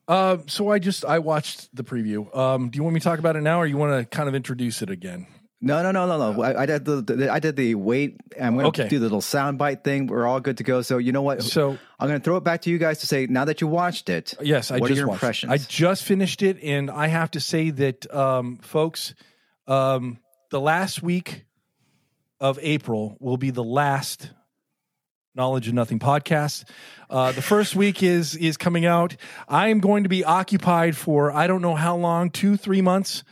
A: Uh, so I just I watched the preview. Um, do you want me to talk about it now, or you want to kind of introduce it again?
D: No, no, no, no, no. I, I did the, the I did the wait. I'm going to
A: Okay.
D: do the little soundbite thing. We're all good to go. So you know what?
A: So
D: I'm going to throw it back to you guys to say now that you watched it.
A: yes, I
D: What are
A: just
D: your
A: watched it.
D: impressions?
A: I just finished it, and I have to say that, um, folks, um, the last week of April will be the last Knowledge of Nothing podcast. Uh, the first week is is coming out. I am going to be occupied for I don't know how long, two three months,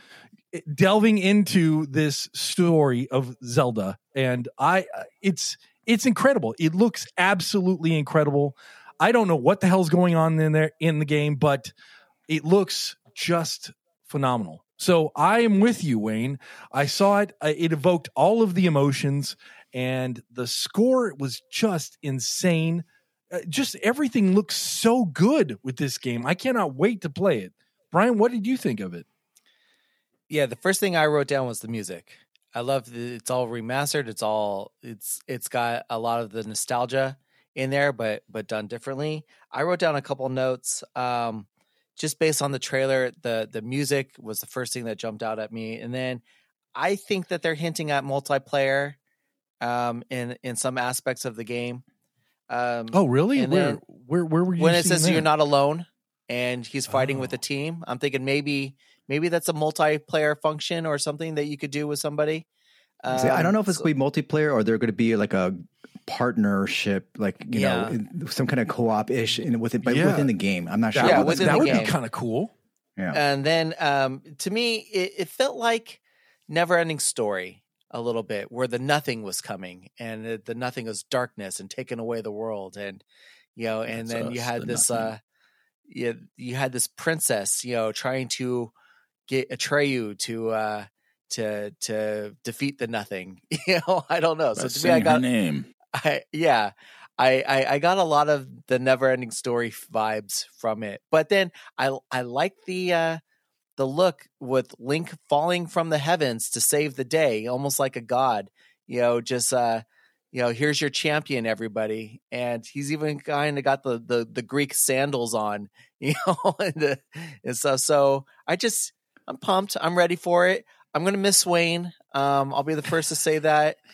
A: delving into this story of Zelda, and I it's it's incredible. It looks absolutely incredible. I don't know what the hell's going on in there in the game, but it looks just phenomenal. So I am with you, Wayne. I saw it. It evoked all of the emotions, and the score was just insane. Uh, just everything looks so good with this game. I cannot wait to play it. Brian, what did you think of it?
B: Yeah, the first thing I wrote down was the music. I love that it's all remastered. It's all it's it's got a lot of the nostalgia in there, but but done differently. I wrote down a couple notes. Um, just based on the trailer, the the music was the first thing that jumped out at me, and then I think that they're hinting at multiplayer um, in in some aspects of the game. Um,
A: Oh, really?
B: And
A: Where where where were you?
B: when it says
A: that?
B: you're not alone and he's fighting with
A: Oh.
B: a team, I'm thinking maybe maybe that's a multiplayer function or something that you could do with somebody.
D: See, I don't know if it's
B: Um,
D: going to be multiplayer or they're going to be like a partnership, like you
B: Yeah.
D: know, some kind of co-op ish in within, but
A: Yeah.
D: within the game. I'm not sure.
A: that
B: Yeah,
A: would,
B: within
A: that would
B: game.
A: be kind of cool.
D: yeah.
B: And then um, to me, it, it felt like never ending story a little bit where the nothing was coming and the, the nothing was darkness and taking away the world and you know and
C: That's
B: then you had
C: the
B: this
C: nothing.
B: uh you, you had this princess you know trying to get Atreyu to uh to to defeat the nothing you know i don't know so to me i got
C: name.
B: I yeah, I, I I got a lot of the never ending story vibes from it. But then I I like the uh the look with Link falling from the heavens to save the day, almost like a god. You know, just uh you know, here's your champion, everybody, and he's even kind of got the, the the Greek sandals on, you know, and, the, and stuff. So I just, I'm pumped. I'm ready for it. I'm gonna miss Wayne. Um, I'll be the first to say that.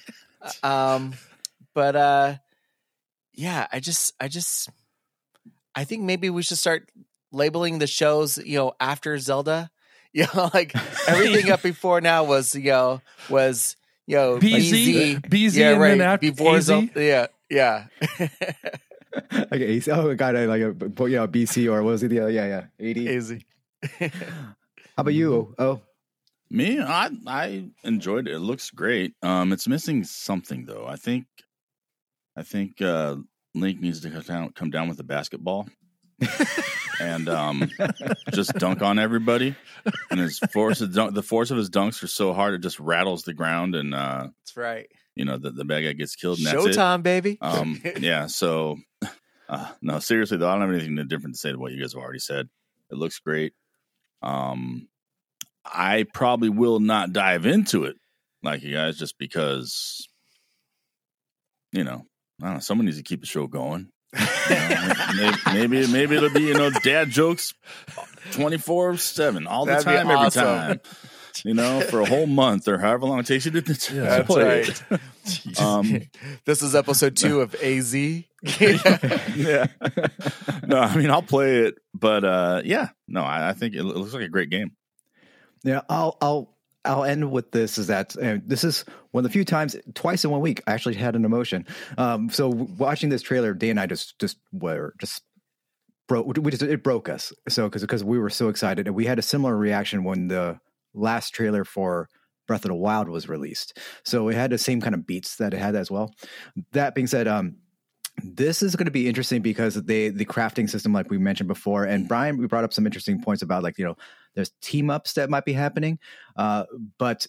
B: Um, but uh yeah i just i just i think maybe we should start labeling the shows you know after zelda you know like everything up before now was you know was you know
A: BZ, BZ,
B: yeah
A: and
B: right
A: then after
B: before
A: AZ?
B: zelda yeah yeah
D: okay. so- Oh, God. I like a, you know, BC or what was it? The, yeah, yeah. 80.
B: AZ.
D: How about you? Oh,
C: Me, I I enjoyed it. It looks great. Um, it's missing something though. I think, I think uh, Link needs to come down, come down with a basketball, and um, just dunk on everybody. And his force, of dunk, the force of his dunks are so hard it just rattles the ground, and uh,
B: that's right
C: you know the, the bad guy gets killed. And that's it.
B: showtime baby
C: Um, yeah. So, uh, no, seriously though, I don't have anything different to say to what you guys have already said. It looks great. Um, I probably will not dive into it like you guys just because, you know, I don't know. Someone needs to keep the show going. You maybe, maybe maybe it'll be you know dad jokes twenty four seven all the
B: That'd be
C: time every time. You know, for a whole month or however long it takes you to, to
A: Yeah,
B: that's
C: play
B: right.
C: Um,
B: this is episode two of az
C: yeah. no, I mean I'll play it, but uh yeah, no, I, I think it looks like a great game.
D: Yeah, I'll I'll I'll end with this is that uh, this is one of the few times twice in one week I actually had an emotion. Um, so watching this trailer, Dan and I just just were just broke. We just it broke us. So because because we were so excited and we had a similar reaction when the last trailer for Breath of the Wild was released. So it had the same kind of beats that it had as well. That being said, um, this is going to be interesting because they the crafting system, like we mentioned before, and Brian, we brought up some interesting points about like you know there's team ups that might be happening, uh, but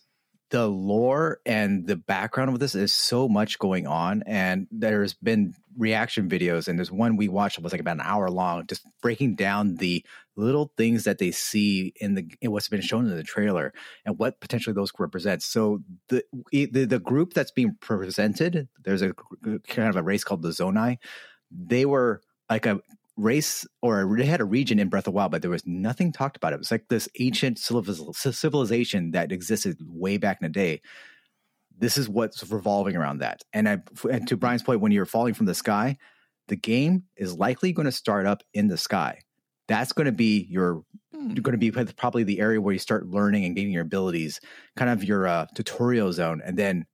D: the lore and the background of this is so much going on, and there's been reaction videos, and there's one we watched was like about an hour long, just breaking down the little things that they see in the in what's been shown in the trailer and what potentially those represent. So the the, the group that's being presented, there's a kind of a race called the Zonai. They were like a race or they had a region in Breath of the Wild, but there was nothing talked about it. It was like this ancient civilization that existed way back in the day. This is what's revolving around that. And, I, and to Brian's point, when you're falling from the sky, the game is likely going to start up in the sky. That's going to be your
C: Hmm.
D: you're going to be probably the area where you start learning and gaining your abilities, kind of your uh, tutorial zone, and then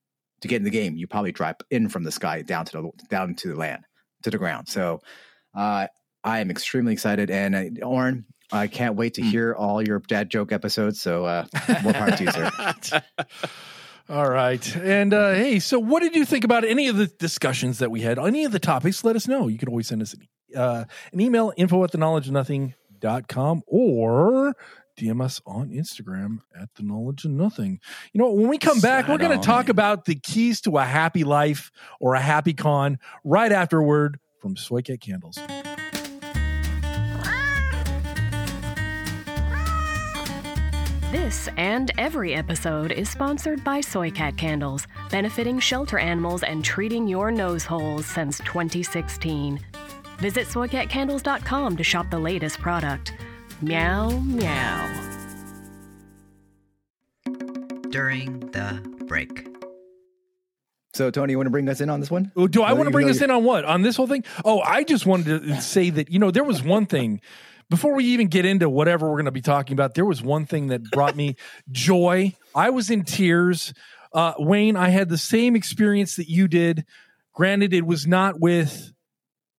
D: to get in the game, you probably drop in from the sky down to the down to the land to the ground. So, uh, I am extremely excited, and uh, Oren, I can't wait to
C: Hmm.
D: hear all your dad joke episodes. So, uh, more power to you, sir.
A: All right. And uh, hey, so what did you think about any of the discussions that we had? Any of the topics? Let us know. You can always send us an, uh, an email, info at the knowledge of nothing.com or DM us on Instagram at the knowledge of nothing. You know, when we come back, we're going to
C: on.
A: talk about the keys to a happy life or a happy KON right afterward from Soy Cat Candles.
F: This and every episode is sponsored by Soy Cat Candles, benefiting shelter animals and treating your nose holes since 2016. Visit soycatcandles.com to shop the latest product. Meow, meow.
G: during the break.
D: So, Tony, you want to bring us in on this one?
A: Oh, Do I want to bring us
D: you-
A: in on what? On this whole thing? Oh, I just wanted to say that, you know, there was one thing before we even get into whatever we're going to be talking about, there was one thing that brought me joy. I was in tears. Uh, Wayne, I had the same experience that you did. Granted, it was not with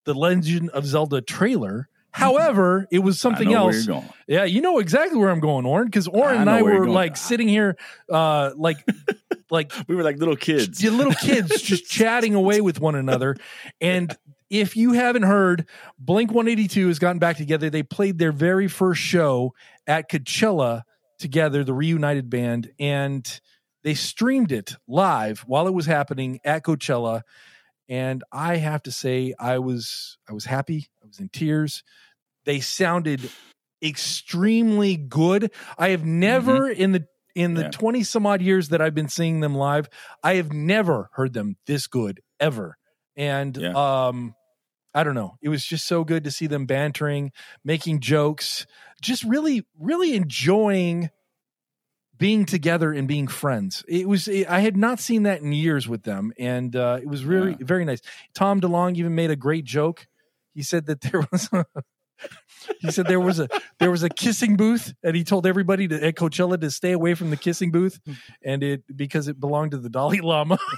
A: the Legend of Zelda trailer. However, it was something else.
C: Where you're going.
A: Yeah, you know exactly where I'm going, Oren, because Oren
C: I
A: and I were like sitting here, uh, like, like
C: We were like little kids.
A: little kids just chatting away with one another. And if you haven't heard, Blink 182 has gotten back together. They played their very first show at Coachella together, the reunited band, and they streamed it live while it was happening at Coachella. And I have to say, I was I was happy. I was in tears. They sounded extremely good. I have never in the in the
C: Yeah.
A: 20 some odd years that I've been seeing them live, I have never heard them this good ever. And
C: Yeah.
A: um I don't know. It was just so good to see them bantering, making jokes, just really really enjoying being together and being friends. It was I had not seen that in years with them and uh it was really
C: Yeah.
A: very nice. Tom DeLonge even made a great joke. He said that there was he said there was a there was a kissing booth and he told everybody to, at Coachella to stay away from the kissing booth and it because it belonged to the Dalai Lama.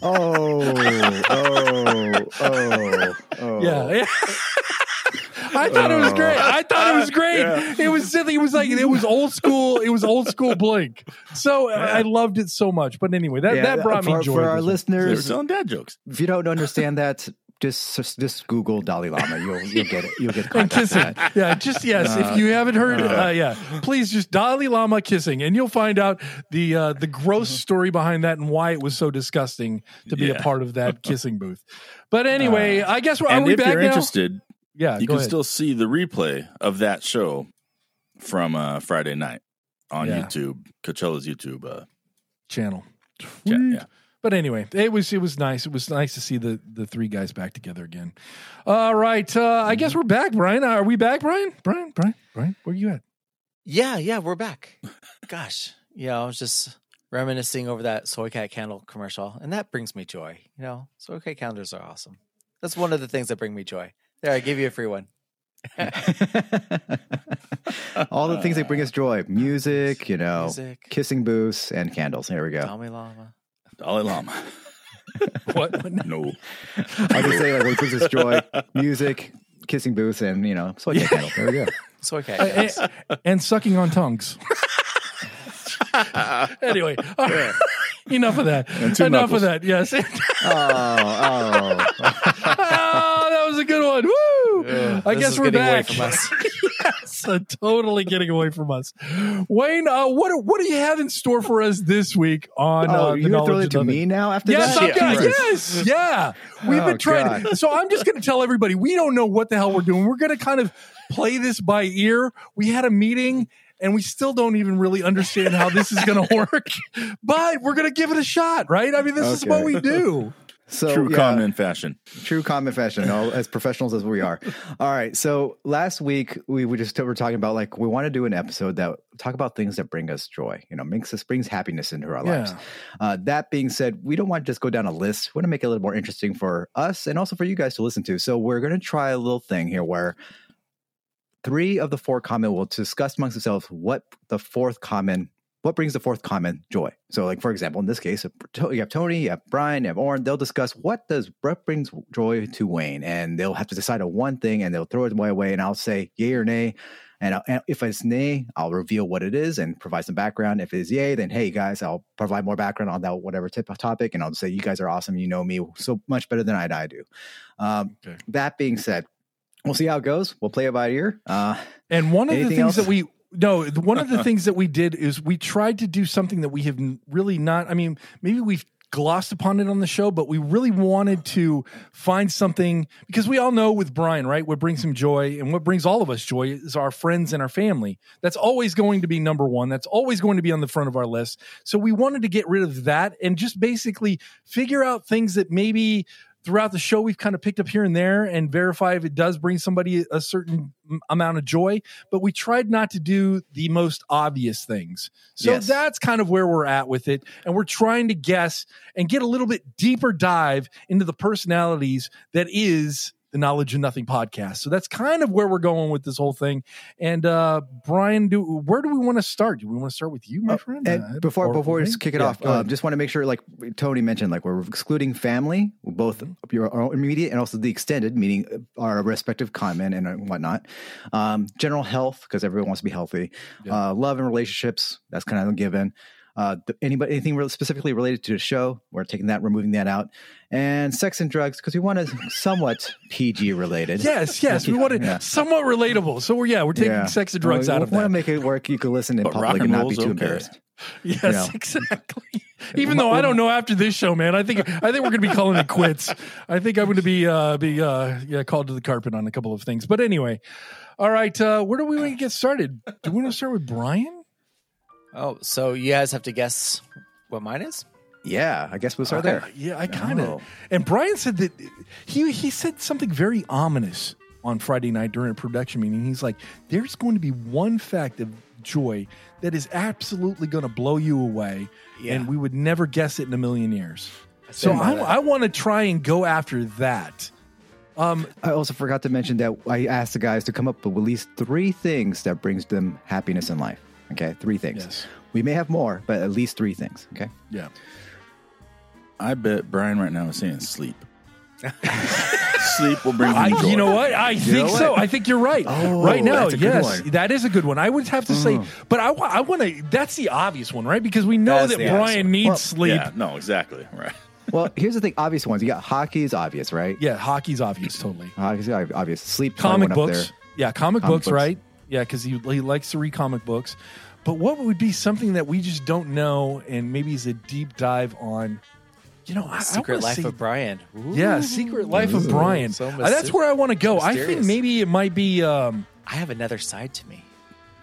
D: Oh, oh, oh, oh.
A: Yeah. yeah. I thought it was great. I thought it was uh, great.
C: Yeah.
A: It was silly. It was like it was old school. It was old school Blink. So uh, I I loved it so much. But anyway, that,
D: Yeah,
A: that brought
D: for,
A: me joy.
D: For our
A: this week.
C: They were
D: listeners,
C: telling dad jokes.
D: if you don't understand that, just just, just Google Dalai Lama. You'll you'll get it. You'll get
A: and
D: context.
A: kissing. Yeah, just yes. if you haven't heard, uh, yeah, please just Dalai Lama kissing, and you'll find out the uh, the gross story behind that and why it was so disgusting to be a part of that kissing booth. But anyway, I guess we're are
C: and
A: we
C: if
A: back
C: you're
A: now?
C: interested,
A: yeah,
C: you can
A: ahead.
C: still see the replay of that show from uh, Friday night on
A: Yeah.
C: YouTube, Coachella's YouTube. Uh,
A: channel.
C: chat,
A: Sweet.
C: yeah.
A: But anyway, it was it was nice. It was nice to see the the three guys back together again. All right, uh, I guess we're back, Brian. Are we back, Brian? Brian, Brian, Brian, where are you at?
B: Yeah, yeah, we're back. Gosh, yeah, I was just reminiscing over that soy cat candle commercial, and that brings me joy. You know, soy cat candles are awesome. That's one of the things that bring me joy. There, I give you a free one.
D: All the things that bring us joy: music, you know,
B: Music.
D: kissing booths, and candles. There we go.
B: Dalai Lama.
C: Dalai Lama.
A: What?
C: No.
D: I can say like what brings us joy: music, kissing booths, and you know, soy candles. There we go.
B: Soy cat
A: Uh, and, and sucking on tongues. anyway, all right. enough of that.
C: And two
A: Enough
C: knuckles.
A: of that. Yes.
D: Oh, oh.
A: oh, that was a good one. Woo! I guess we're
B: getting away
A: back. yes, uh, totally getting away from us. Wayne, uh, what what do you have in store for us this week on?
D: oh,
A: uh, the
D: you're gonna throw
A: Knowledge
D: it to me now after
A: Yes,
D: that?
A: I'm yes, yeah. We've
D: Oh,
A: been trying.
D: God.
A: So I'm just going to tell everybody we don't know what the hell we're doing. We're going to kind of play this by ear. We had a meeting. And we still don't even really understand how this is going to work, but we're going to give it a shot, right? I mean, this is what we do.
D: So
C: True
D: yeah,
C: common fashion.
D: True common fashion, all, as professionals as we are. All right. So last week we, we just were talking about like we want to do an episode that talk about things that bring us joy. You know, makes us brings happiness into our lives.
A: Yeah.
D: Uh, that being said, we don't want to just go down a list. We want to make it a little more interesting for us and also for you guys to listen to. So we're going to try a little thing here where three of the four KONMen will discuss amongst themselves what the fourth KONMen what brings the fourth KONMen joy. So, like for example, in this case, you have Tony, you have Brian, you have Oren. They'll discuss what does what brings joy to Wayne, and they'll have to decide on one thing, and they'll throw it away. And I'll say yay or nay. And, I'll, and if it's nay, I'll reveal what it is and provide some background. If it is yay, then hey guys, I'll provide more background on that whatever tip of topic, and I'll say you guys are awesome. You know me so much better than I, I do. Um,
A: Okay.
D: That being said, we'll see how it goes. We'll play it by ear. Uh,
A: And one of the things
D: else?
A: that we no, one of the things that we did is we tried to do something that we have really not. I mean, maybe we've glossed upon it on the show, but we really wanted to find something because we all know with Brian, right? What brings him joy and what brings all of us joy is our friends and our family. That's always going to be number one. That's always going to be on the front of our list. So we wanted to get rid of that and just basically figure out things that maybe throughout the show we've kind of picked up here and there and verify if it does bring somebody a certain amount of joy but we tried not to do the most obvious things so
D: Yes.
A: that's kind of where we're at with it and we're trying to guess and get a little bit deeper dive into the personalities that is the knowledge of nothing podcast so that's kind of where we're going with this whole thing and uh brian do where do we want to start do we want to start with you my friend
D: And
A: Uh,
D: before
A: or
D: before we kick it
A: Yeah,
D: off, uh, just want to make sure, like Tony mentioned, like we're excluding family, both your immediate and also the extended, meaning our respective comment and whatnot. Um, general health, because everyone wants to be healthy.
A: Yeah.
D: Uh, love and relationships, that's kind of a given. Uh, anybody, anything re- specifically related to the show, we're taking that, removing that out, and sex and drugs because we want to somewhat PG related.
A: Yes, yes. We want it
D: Yeah.
A: somewhat relatable. So we're yeah, we're taking
D: Yeah.
A: sex and drugs
D: we,
A: out of
D: We want to make it work. You can listen in
C: But
D: public and
C: and
D: not be too
C: okay.
A: Yes,
D: embarrassed. know.
A: exactly. Even though I don't know after this show, man, I think I think we're going to be calling it quits. I think I'm going to be uh be uh yeah called to the carpet on a couple of things. But anyway, all right. Uh Where do we want to get started? Do we want to start with Brian?
B: Oh, so you guys have to guess what mine is?
D: Yeah, I guess we'll start there.
A: Uh, yeah, I kind of.
D: Oh.
A: And Brian said that he he said something very ominous on Friday night during a production meeting. He's like, "There's going to be one fact of joy that is absolutely going to blow you away,
B: Yeah.
A: and we would never guess it in a million years." So I. I want to try and go after that. Um,
D: I also forgot to mention that I asked the guys to come up with at least three things that brings them happiness in life. Okay, three things.
A: Yes.
D: We may have more, but at least three things. Okay.
A: yeah.
C: I bet Brian right now is saying sleep. sleep will bring him
A: I,
C: joy.
A: you know what? I think
D: know
A: so. I think you're right.
D: Oh,
A: right now,
D: that's a good
A: yes,
D: one.
A: that is a good one. I would have to say, oh. but I, I want to. That's the obvious one, right? Because we know
B: That's
A: that Brian
B: one.
A: needs
D: Well,
A: sleep.
C: Yeah, no, exactly. Right.
D: Well, here's the thing: obvious ones. You got hockey is obvious, right?
A: Yeah, hockey's obvious, totally.
D: Hockey's obvious. Sleep.
A: Comic
D: probably up
A: books. Yeah, comic,
D: Comic
A: books,
D: books.
A: right? Yeah, because he, he likes to read comic books. But what would be something that we just don't know and maybe is a deep dive on? You know, I, I
B: Secret
A: wanna
B: Life
A: say-
B: of Brian. Ooh.
A: Yeah, Secret Life of Brian.
B: So
A: Uh, that's where I want to go. I think maybe it might be. Um,
B: I have another side to me.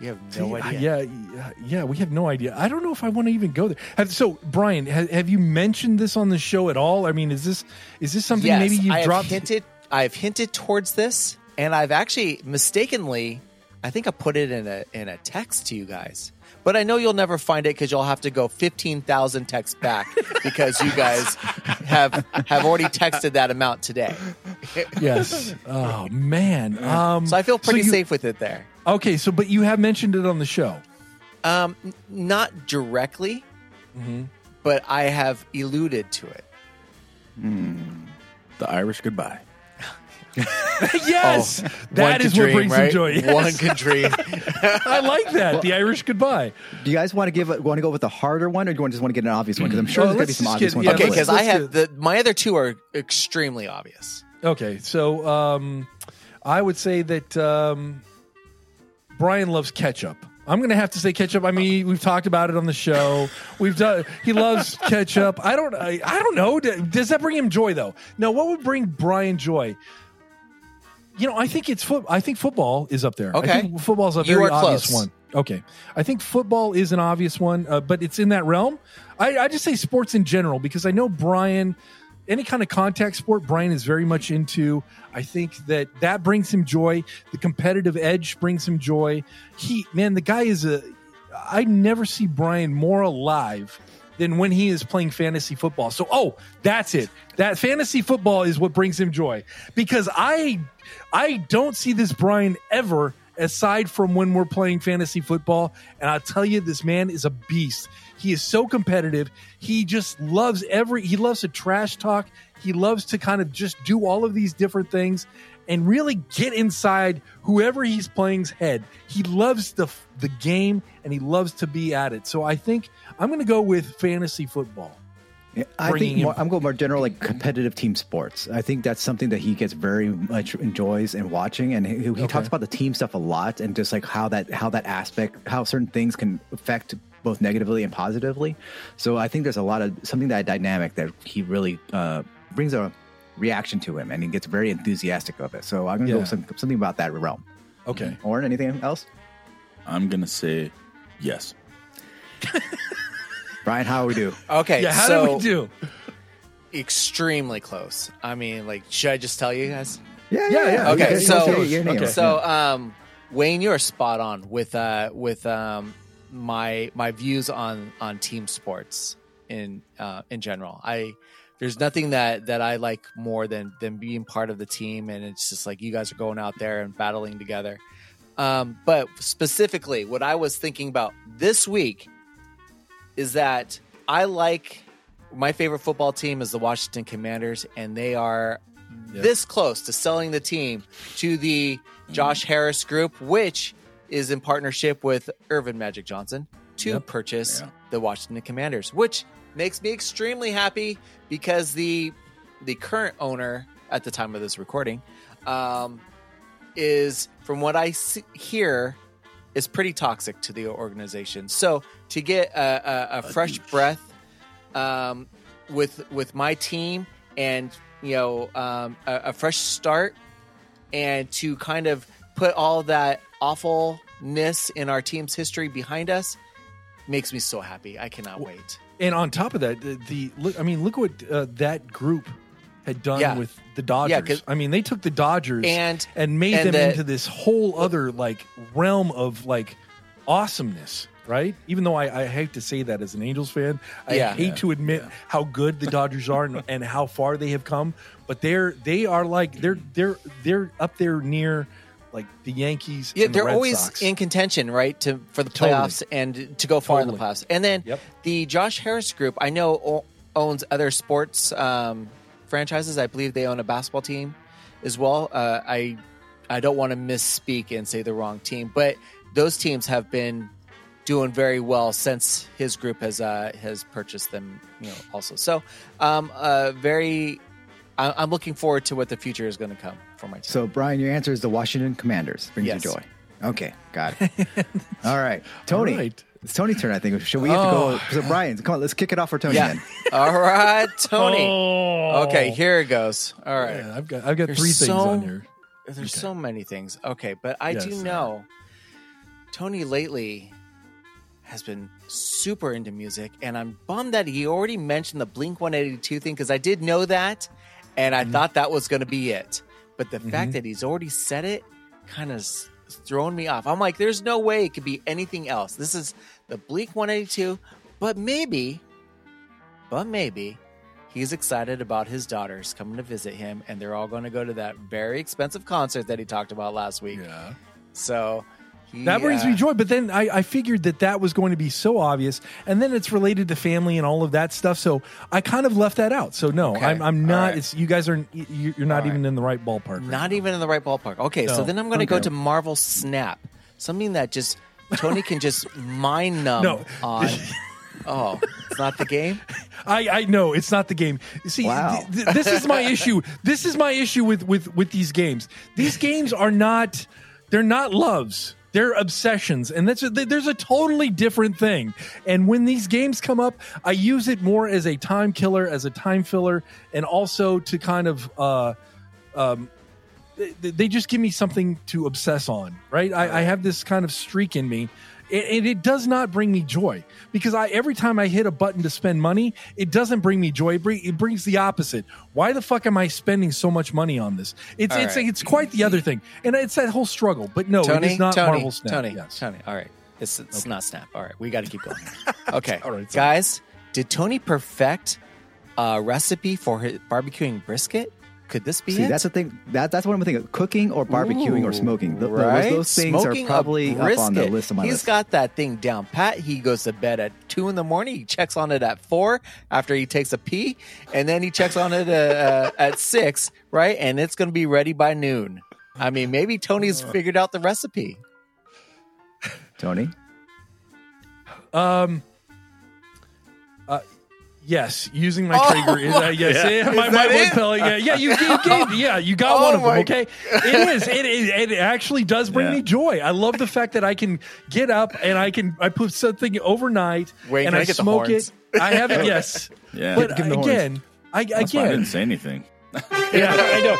B: You have no
A: See,
B: idea.
A: Yeah, yeah, yeah. We have no idea. I don't know if I want to even go there. Have, so, Brian, have, have you mentioned this on the show at all? I mean, is this is this something
B: yes,
A: maybe you dropped?
B: Hinted, I've hinted towards this, and I've actually mistakenly, I think I put it in a in a text to you guys. But I know you'll never find it because you'll have to go fifteen thousand texts back because you guys have have already texted that amount today.
A: yes. Oh man. Um,
B: So I feel pretty
A: you-
B: safe with it there.
A: Okay, so but you have mentioned it on the show.
B: Um, n- not directly,
A: Mm-hmm.
B: but I have alluded to it.
C: The Irish goodbye.
A: yes, that
B: One
A: is
B: could
A: what brings
B: right?
A: him joy. Yes.
B: One can dream.
A: I like that. The Irish goodbye.
D: Do you guys want to give want to go with the harder one, or do you want- just want to get an obvious one? Because I'm sure
A: Well,
D: there's gonna be some obvious
A: get-
D: ones.
A: yeah,
B: okay,
D: the
A: let's-
D: list.
B: because I have the my other two are extremely obvious.
A: Okay, so um, I would say that um, Brian loves ketchup. I'm going to have to say ketchup. I mean, we've talked about it on the show. We've done. He loves ketchup. I don't. I, I don't know. Does that bring him joy though? No. What would bring Brian joy? You know, I think it's foot. I think football is up there.
B: Okay.
A: I think football's a very obvious
B: close.
A: one. Okay, I think football is an obvious one, uh, but it's in that realm. I, I just say sports in general because I know Brian any kind of contact sport, Brian is very much into. I think that that brings him joy. The competitive edge brings him joy. He, man, the guy is a. I never see Brian more alive than when he is playing fantasy football. So, oh, that's it. That fantasy football is what brings him joy because I, I don't see this Brian ever aside from when we're playing fantasy football. And I'll tell you, this man is a beast. He is so competitive. He just loves every, he loves to trash talk. He loves to kind of just do all of these different things and really get inside whoever he's playing's head. He loves the, the game and he loves to be at it. So I think I'm going to go with fantasy football.
D: Yeah, I think more, I'm going more general, like competitive team sports. I think that's something that he gets very much enjoys and watching, and he, he talks about the team stuff a lot, and just like how that how that aspect, how certain things can affect both negatively and positively. So I think there's a lot of something that dynamic that he really uh, brings a reaction to him, and he gets very enthusiastic of it. So I'm gonna go
A: Yeah.
D: with some, something about that realm.
A: Okay.
D: Or anything else,
C: I'm gonna say yes.
D: Brian? How we do?
B: Okay,
A: Yeah. How
B: so
A: did we do?
B: extremely close. I mean, like, should I just tell you guys?
D: Yeah,
A: Yeah, yeah.
B: Okay,
D: You
B: so-
D: say
A: okay.
B: So, um, Wayne, you're spot on with uh, with um, my my views on on team sports in uh, in general. I there's nothing that that I like more than than being part of the team, and it's just like you guys are going out there and battling together. Um, but specifically, what I was thinking about this week is that I like my favorite football team is the Washington Commanders, and they are this close to selling the team to the Josh Harris Group, which is in partnership with Earvin Magic Johnson to
A: Yep.
B: purchase
C: Yeah.
B: the Washington Commanders, which makes me extremely happy because the the current owner at the time of this recording um, is, from what I see, hear, is pretty toxic to the organization. So to get a, a, a fresh
C: douche.
B: breath um, with with my team and you know um, a, a fresh start and to kind of put all that awfulness in our team's history behind us makes me so happy. I cannot wait.
A: And on top of that, the, the look, I mean, look what uh, that group had done
B: Yeah.
A: with the Dodgers.
B: Yeah, 'cause-
A: I mean, they took the Dodgers
B: And
A: and made
B: and
A: them
B: the-
A: into this whole other like realm of like awesomeness, right? Even though I, I hate to say that as an Angels fan, I
B: Yeah.
A: hate to admit how good the Dodgers are and, and how far they have come. But they're they are like they're they're they're up there near like the Yankees.
B: Yeah, they're
A: Red
B: always
A: Sox.
B: in contention, right? To for the
A: Totally.
B: playoffs and to go far in the
A: Totally.
B: playoffs. And then
A: Yep.
B: the Josh Harris Group, I know owns other sports um, franchises. I believe they own a basketball team as well. Uh, I I don't want to misspeak and say the wrong team, but those teams have been doing very well since his group has uh, has purchased them. You know, also. So, um, uh, very. I- I'm looking forward to what the future is going to come for my team.
D: So, Brian, your answer is the Washington Commanders. Brings
B: Yes.
D: you joy. Okay, got it. All right, Tony.
A: All right.
D: It's Tony's turn, I think. Should we have to go? So, Brian, come on, let's kick it off for Tony
B: yeah.
D: then.
B: All right, Tony.
A: Oh.
B: Okay, here it goes. All right.
A: Yeah, I've got I've got
B: There's
A: three things
B: so-
A: on here.
B: There's so many things. Okay, but I do know Tony lately has been super into music, and I'm bummed that he already mentioned the Blink 182 thing because I did know that, and
A: Mm-hmm.
B: I thought that was going to be it. But the fact mm-hmm. that he's already said it kind of thrown me off. I'm like, there's no way it could be anything else. This is the Blink 182, but maybe, but maybe he's excited about his daughters coming to visit him and they're all going to go to that very expensive concert that he talked about last week
A: Yeah.
B: so he,
A: That brings
B: uh,
A: me joy. But then I, I figured that that was going to be so obvious, and then it's related to family and all of that stuff. So I kind of left that out. So no,
B: Okay.
A: I'm, I'm not.
B: right.
A: It's you guys are you- you're not
B: All
A: even
B: right.
A: in the right ballpark. right
B: not
A: now.
B: even in the right ballpark okay so then i'm going to go to marvel snap something that just tony can just mind numb
A: No.
B: on oh it's not the game
A: I, I know it's not the game. See,
D: Wow.
A: th- th- this is my issue. This is my issue with with with these games. These games are not. They're not loves. They're obsessions, and that's a, there's a totally different thing. And when these games come up, I use it more as a time killer, as a time filler, and also to kind of. uh um, they, they just give me something to obsess on, right? I, I have this kind of streak in me, and, and it does not bring me joy because I every time I hit a button to spend money, it doesn't bring me joy. It, bring, it brings the opposite. Why the fuck am I spending so much money on this? It's
B: All
A: it's
B: right.
A: it's quite the other thing, and it's that whole struggle. But no,
B: Tony,
A: it is not
B: Tony,
A: Marvel Snap.
B: Tony,
A: Yes.
B: Tony. All right, it's it's not Snap. All right, we got to keep going. Okay,
A: All right,
B: guys, did Tony perfect a recipe for his barbecuing brisket? Could this be
D: See,
B: it?
D: that's the thing. That that's one of the things. Cooking or barbecuing or smoking. Th- those-
B: right?
D: Those, things
B: Smoking
D: are probably up on the
B: brisket.
D: list of my
B: He's
D: list.
B: got that thing down pat. He goes to bed at two in the morning. He checks on it at four after he takes a pee, and then he checks on it uh, uh, at six, right? And it's going to be ready by noon. I mean, maybe Tony's figured out the recipe.
D: Tony.
A: Um. Yes, using my
B: Oh
A: Traeger is uh, yes,
C: Yeah.
A: yeah, my, my
B: that
A: wood
B: it?
A: pellet. Yeah, yeah, you, you gave, yeah, you got
B: Oh
A: one of them.
B: my-
A: Okay, it is. It, it, it actually does bring
C: Yeah.
A: me joy. I love the fact that I can get up and I can I put something overnight
B: Wait,
A: and I,
B: I
A: smoke it. I have it. Yes,
C: Yeah.
A: but
D: Give him the horns.
A: again, I
C: That's why I didn't say anything.
A: yeah, I know.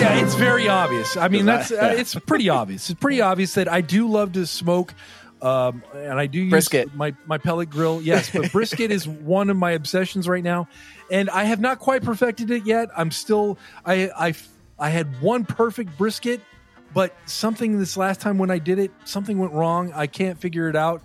A: Yeah, it's very obvious. I mean, that's uh, it's pretty obvious. It's pretty obvious that I do love to smoke, um, and I do use
B: Brisket.
A: my my pellet grill. Yes, but brisket is one of my obsessions right now, and I have not quite perfected it yet. I'm still I I I had one perfect brisket, but something this last time when I did it, something went wrong. I can't figure it out.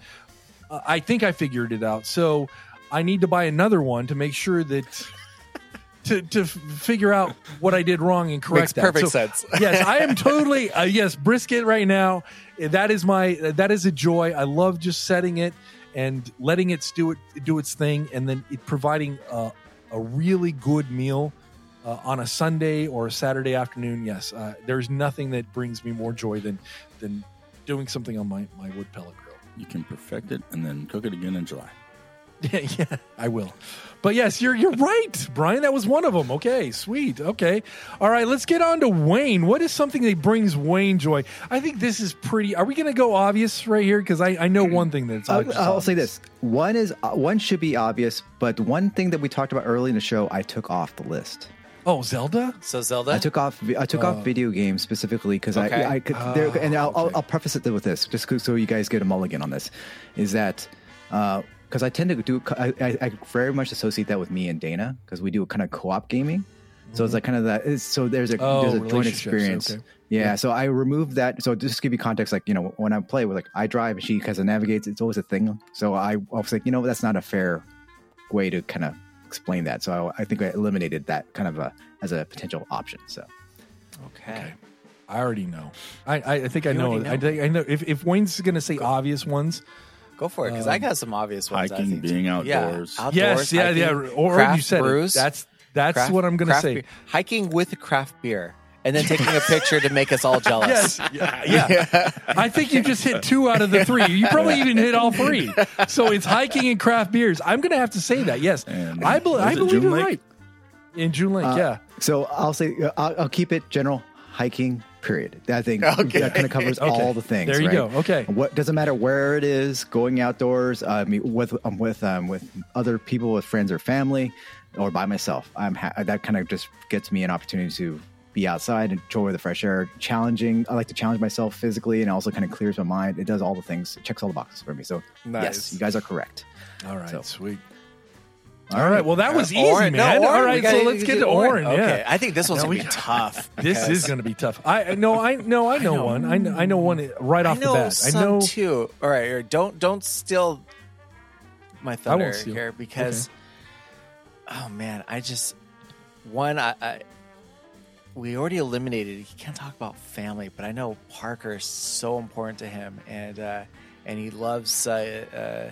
A: Uh, I think I figured it out, so I need to buy another one to make sure that to to figure out what I did wrong and correct
B: Makes
A: that.
B: perfect
A: So,
B: sense.
A: yes, I am totally uh, yes brisket right now. That is my that is a joy. I love just setting it and letting it do it do its thing, and then it providing uh, a really good meal uh, on a Sunday or a Saturday afternoon. Yes, uh, there's nothing that brings me more joy than than doing something on my my wood pellet grill.
C: You can perfect it and then cook it again in July.
A: Yeah, yeah, I will. But yes, you're you're right, Brian. That was one of them. Okay, sweet. Okay, all right. Let's get on to Wayne. What is something that brings Wayne joy? I think this is pretty. Are we going to go obvious right here? Because I, I know one thing that's.
D: I'll, I'll say this: one is uh, one should be obvious, but one thing that we talked about early in the show, I took off the list.
A: Oh, Zelda.
B: So Zelda,
D: I took off. I took off video games specifically because
B: Okay.
D: I, I could. there,
A: Oh,
D: and I'll, I'll. I'll preface it with this, just so you guys get a mulligan on this, is that because I tend to do. I, I, I very much associate that with me and Dana because we do a kind of co-op gaming. So it's mm-hmm. like kind of that. It's, so there's a
A: Oh,
D: there's a oh,
A: joint
D: experience.
A: okay.
D: Yeah, So I removed that. So just to give you context, like you know, when I play with like I drive and she kind of navigates, it's always a thing. So I, I was like, you know, that's not a fair way to kind of explain that. So I, I think I eliminated that kind of a as a potential option. So
B: okay.
A: I already know. I I, I think I
B: You
A: know.
B: already
A: I think I know. If if Wayne's going to say obvious ones,
B: Go for it, because I
A: Um,
B: got some obvious ones. I
C: hiking,
B: think,
C: being outdoors.
B: Yeah, outdoors.
A: yes, yeah,
B: hiking,
A: yeah. Or
B: craft
A: you said
B: brews,
A: it. That's that's
B: craft-
A: what I'm going to say.
B: beer. Hiking with craft beer, and then taking a picture to make us all jealous.
A: Yes, yeah, yeah. I think you just hit two out of the three. You probably even hit all three. So it's hiking and craft beers. I'm going to have to say that. Yes,
C: And
A: I, bel
C: was
A: I believe
C: June
A: you're
C: Lake?
A: right. In June Lake,
D: Uh,
A: yeah.
D: So I'll say uh, I'll, I'll keep it general hiking. Period. I think
B: Okay.
D: that kind of covers
A: Okay.
D: all the things.
A: There you
D: right?
A: go. Okay.
D: What doesn't matter where it is, going outdoors. I mean, with um, with um, with other people, with friends or family, or by myself. I'm ha- that kind of just gets me an opportunity to be outside, enjoy the fresh air, challenging. I like to challenge myself physically, and also kind of clears my mind. It does all the things. It checks all the boxes for me. So
B: Nice.
D: yes, you guys are correct.
A: All right,
D: So-
A: sweet. All right. Well, that was easy,
B: no,
A: man.
B: Oren,
A: All
B: we
A: right,
B: gotta-
A: so let's get to Oren.
B: Okay,
A: Yeah.
B: I think this one's
A: No,
B: gonna
A: we-
B: be tough.
A: This is going to be tough. I no, I no, I know, one. I know, I know one right
B: I
A: off
B: know
A: the bat. I know.
B: two. All right, all right, don't don't steal my thunder
A: steal.
B: here because oh man, I just one I, I we already eliminated. He can't talk about family, but I know Parker is so important to him, and uh, and he loves uh, uh,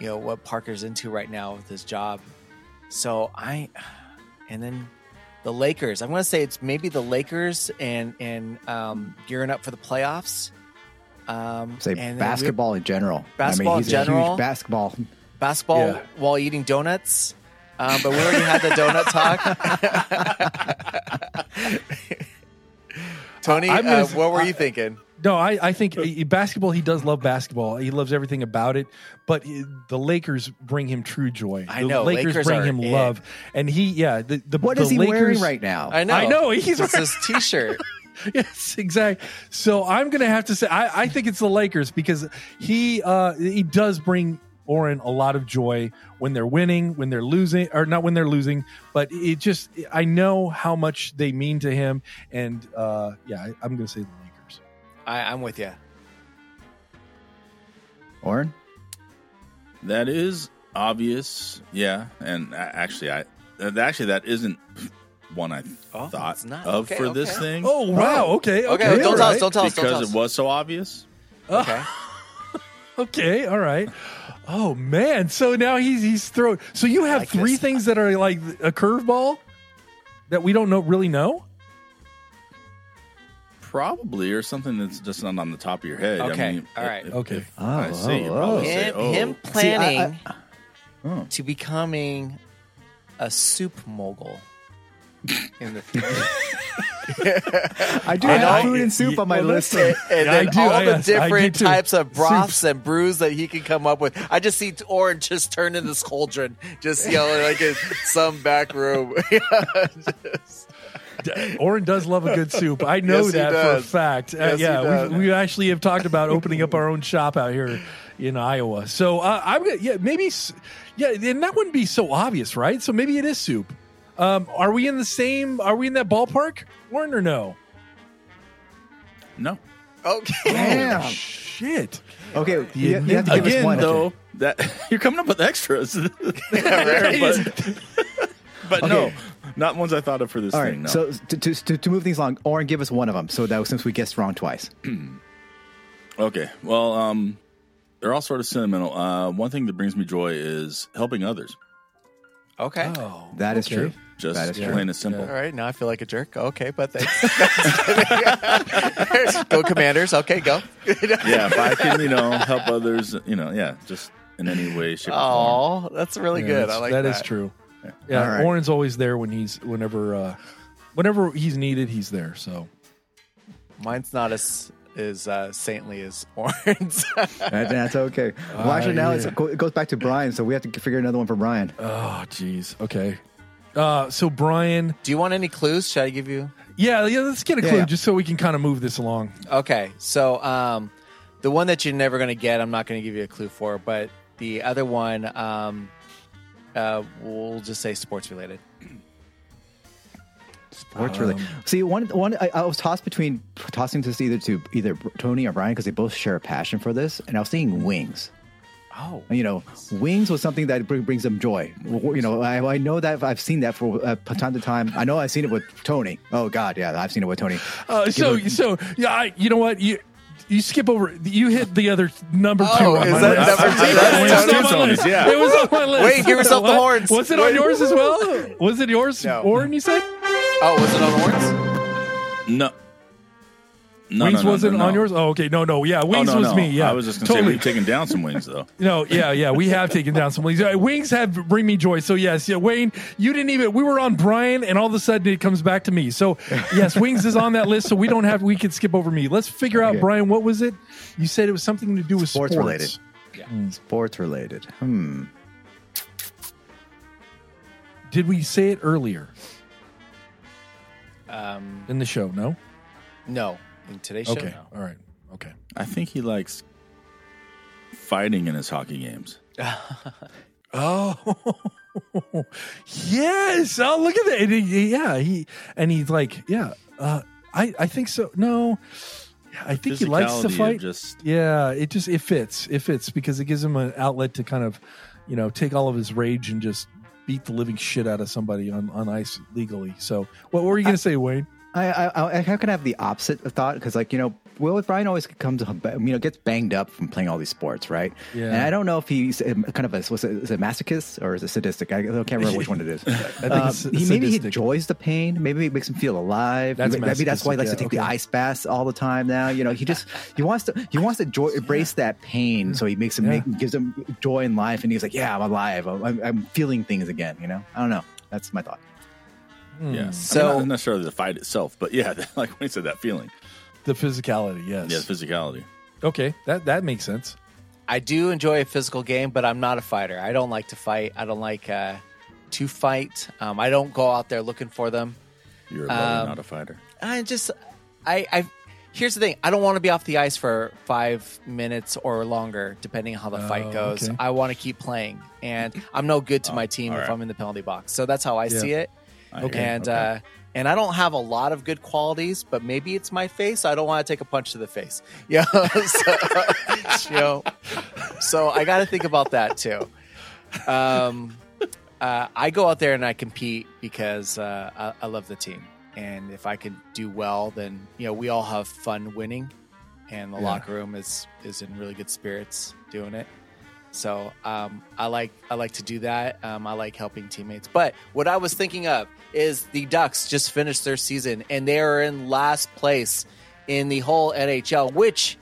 B: you know what Parker's into right now with his job. So I, and then the Lakers. I'm going to say it's maybe the Lakers and and um, gearing up for the playoffs. Um,
D: Say
B: then we-
D: basketball in general.
B: Basketball
D: I
B: in
D: mean, he's
B: general?
D: A huge basketball.
B: basketball
A: Yeah.
B: while eating donuts. Um, but we already had the donut talk. Tony, uh, what were you thinking?
A: No, I, I think basketball. He does love basketball. He loves everything about it. But he- the Lakers bring him true joy.
B: I
A: the
B: know,
A: Lakers,
B: Lakers
A: bring him
B: it.
A: love, and he, yeah, the the
D: What
A: the
D: is he
A: Lakers,
D: wearing right now?
B: I know.
A: I know, he's-
B: it's his T-shirt.
A: yes, exactly. So I'm going to have to say I, I think it's the Lakers because he uh, he does bring Oren a lot of joy when they're winning, when they're losing, or not when they're losing, but it just I know how much they mean to him, and uh, yeah, I, I'm going to say the Lakers.
B: I, I'm with you.
D: Oren?
C: That is obvious. Yeah, and actually, I uh, actually that isn't one I
B: Oh,
C: thought
B: not.
C: of
B: Okay,
C: for this thing
A: Oh wow, okay,
B: Okay,
A: okay,
B: don't
A: all
B: tell us. Don't tell us. Don't tell
C: because
B: us.
C: it was so obvious.
B: Okay.
A: Okay, all right. Oh man, so now he's he's throwing. So you have
B: like
A: three
B: this.
A: things that are like a curveball that we don't know really know.
C: Probably, or something that's just not on the top of your head.
B: Okay,
C: I mean,
B: all right.
C: if-
A: Okay.
C: if
D: Oh,
C: I see, you
D: oh,
C: probably
D: oh.
C: say,
B: Him,
C: oh.
B: him
D: See, I-
B: planning
D: I- Oh.
B: to becoming a soup mogul in the future.
D: I do
A: I
D: have
A: know.
D: food and soup on my
A: Well,
D: list.
A: that's-
B: and
A: Yeah, I
B: then
A: do.
B: all
A: I-
B: the
A: yes, I do
B: different
A: too.
B: types of broths
A: Soups.
B: and brews that he can come up with. I just see Oren just turn in this cauldron, just yelling like in some back room. Just-
A: Oren does love a good soup. I know
B: Yes,
A: that for a fact. Uh,
B: Yes, he
A: yeah, we, we actually have talked about opening up our own shop out here in Iowa. So uh, I'm gonna, yeah, maybe yeah, and that wouldn't be so obvious, right? So maybe it is soup. Um, are we in the same? Are we in that ballpark, Oren, or no?
C: no.
B: okay.
D: Damn.
A: Oh, shit.
D: Okay, you, you have to give us
C: Again,
D: one.
C: though,
D: okay.
C: that you're coming up with extras,
B: right.
C: but, but no,
D: Okay.
C: Not ones I thought of for this
D: All
C: thing.
D: right,
C: No.
D: so to, to, to, to move things along, Oren, give us one of them. So that was, since we guessed wrong twice.
C: Okay. Well, um, they're all sort of sentimental. Uh, one thing that brings me joy is helping others.
B: Okay.
A: Oh,
D: That is
A: okay.
D: true.
C: Just
D: That is
C: plain
D: true.
C: and simple.
B: All right, now I feel like a jerk. Okay, but thanks. go Commanders. Okay, go.
C: Yeah, if I can, you know, help others, you know, yeah, just in any way, shape, or form.
B: Oh, that's really
A: Yeah,
B: good.
A: that's-
B: I like
A: that
B: that.
A: is true. Yeah,
D: All right.
A: Oren's always there when he's whenever uh, whenever he's needed, he's there. So
B: Mine's not as as uh, saintly as Oren.
D: That- that's okay. Well,
A: Ah,
D: actually, now
A: yeah.
D: it's, it goes back to Brian, so we have to figure another one for Brian.
A: oh, jeez. Okay. Uh, so Brian,
B: Do you want any clues? Should I give you?
A: yeah, yeah. Let's get a
D: Yeah,
A: clue
D: yeah.
A: just so we can kind of move this along.
B: Okay, so um, the one that you're never going to get, I'm not going to give you a clue for, but the other one, um, uh, we'll just say sports related.
D: Sports really.
A: Um,
D: See, one one I, I was tossed between tossing this either to either Tony or Brian because they both share a passion for this, and I was thinking wings.
B: Oh,
D: You know, wings was something that bring, brings them joy. You know, I, I know that I've seen that for uh, time to time. I know I've seen it with Tony. Oh God, yeah, I've seen it with Tony.
A: Uh, so,
D: Give
A: so yeah, I, you know what you. You skip over. You hit the other number two.
B: Oh, is
A: my
B: that
A: list.
B: number two? That's
A: it was
B: Tony.
A: on my
C: Tony's,
A: list.
C: yeah.
A: It was on my list.
B: Wait, give yourself the horns.
A: Was it
B: Wait.
A: on yours as well? Was it yours,
B: No.
A: Oren? You said
B: oh, was it on Orange?
C: No. No,
A: wings
C: no, no,
A: wasn't
C: no, no.
A: on yours. Oh, okay. No, no. Yeah,
C: Oh,
A: wings
C: no,
A: was
C: no.
A: me. Yeah,
C: I was just going to
A: totally.
C: say we've taken down some wings, though.
A: No, yeah, yeah, we have taken down some wings. Uh, Wings have bring me joy. So yes, yeah, Wayne, you didn't even. We were on Brian, and all of a sudden it comes back to me. So yes, wings is on that list. So we don't have. We can skip over me. Let's figure out,
D: Okay.
A: Brian. What was it? You said it was something to do with sports,
D: Sports related. Sports related. Hmm.
A: Did we say it earlier
B: Um,
A: in the show? No.
B: no, in today's show.
A: Okay.
B: no.
A: All right. Okay.
C: I think he likes fighting in his hockey games.
A: Oh, yes. Oh, look at that. And he- yeah, he and he's like, yeah. Uh, I I think so. No, I think he likes to
C: Physicality of
A: fight.
C: Just
A: Yeah, it just it fits. It fits because it gives him an outlet to kind of, you know, take all of his rage and just beat the living shit out of somebody on, on ice legally. So, what were you going to say, Wayne?
D: I, I, I, I kind of have the opposite of thought because, like, you know, Will with Brian always comes, you know, gets banged up from playing all these sports, right?
A: Yeah.
D: And I don't know if he's kind of a, was it, is it masochist or is it sadistic? I, can't remember which one it is. Um, he, maybe he enjoys the pain. Maybe it makes him feel alive.
A: That's
D: maybe that's why he likes to take
A: yeah,
D: the ice baths all the time now. You know, he just he wants to he wants to joy, embrace that pain, so he makes him
A: Yeah.
D: make, gives him joy in life, and he's like, yeah, I'm alive. I'm, I'm feeling things again. You know, I don't know. That's my thought.
C: Yeah.
B: So-
C: So not necessarily the fight itself, but yeah, like when he said that feeling,
A: The physicality, yes.
C: yeah, the physicality.
A: Okay, that that makes sense.
B: I do enjoy a physical game, but I'm not a fighter. I don't like to fight. I don't like uh, to fight. Um, I don't go out there looking for them.
C: You're a lover,
B: Um,
C: not a fighter.
B: I just I, I here's the thing. I don't want to be off the ice for five minutes or longer, depending on how the fight
A: Oh,
B: goes.
A: okay.
B: I want to keep playing, and I'm no good to my team if
C: right.
B: I'm in the penalty box. So that's how I
A: Yeah.
B: see it.
C: You.
B: and
C: Okay.
B: uh, and I don't have a lot of good qualities, but maybe it's my face. I don't want to take a punch to the face. Yeah, so, you know, so I got to think about that too. Um, uh, I go out there and I compete because uh, I, I love the team, and if I can do well, then you know we all have fun winning, and the
A: Yeah.
B: locker room is is in really good spirits doing it. So um, I like I like to do that. Um, I like helping teammates. But what I was thinking of is the Ducks just finished their season and they are in last place in the whole NHL, which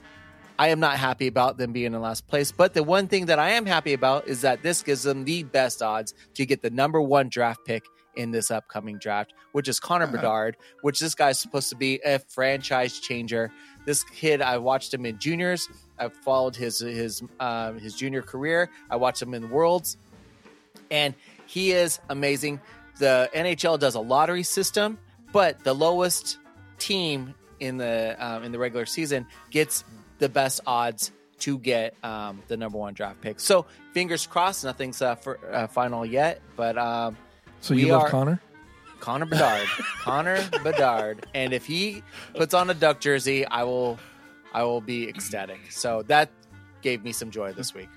B: I am not happy about them being in last place. But the one thing that I am happy about is that this gives them the best odds to get the number one draft pick in this upcoming draft, which is Connor Bedard, which this guy's supposed to be a franchise changer. This kid, I watched him in juniors. I've followed his his uh, his junior career. I watched him in the Worlds, and he is amazing. The NHL does a lottery system, but the lowest team in the um, in the regular season gets the best odds to get um, the number one draft pick. So fingers crossed, nothing's uh, for, uh, final yet, but um,
A: So you love
B: are-
A: Connor?
B: Connor Bedard, Connor Bedard, and if he puts on a duck jersey, I will, I will be ecstatic. So that gave me some joy this week.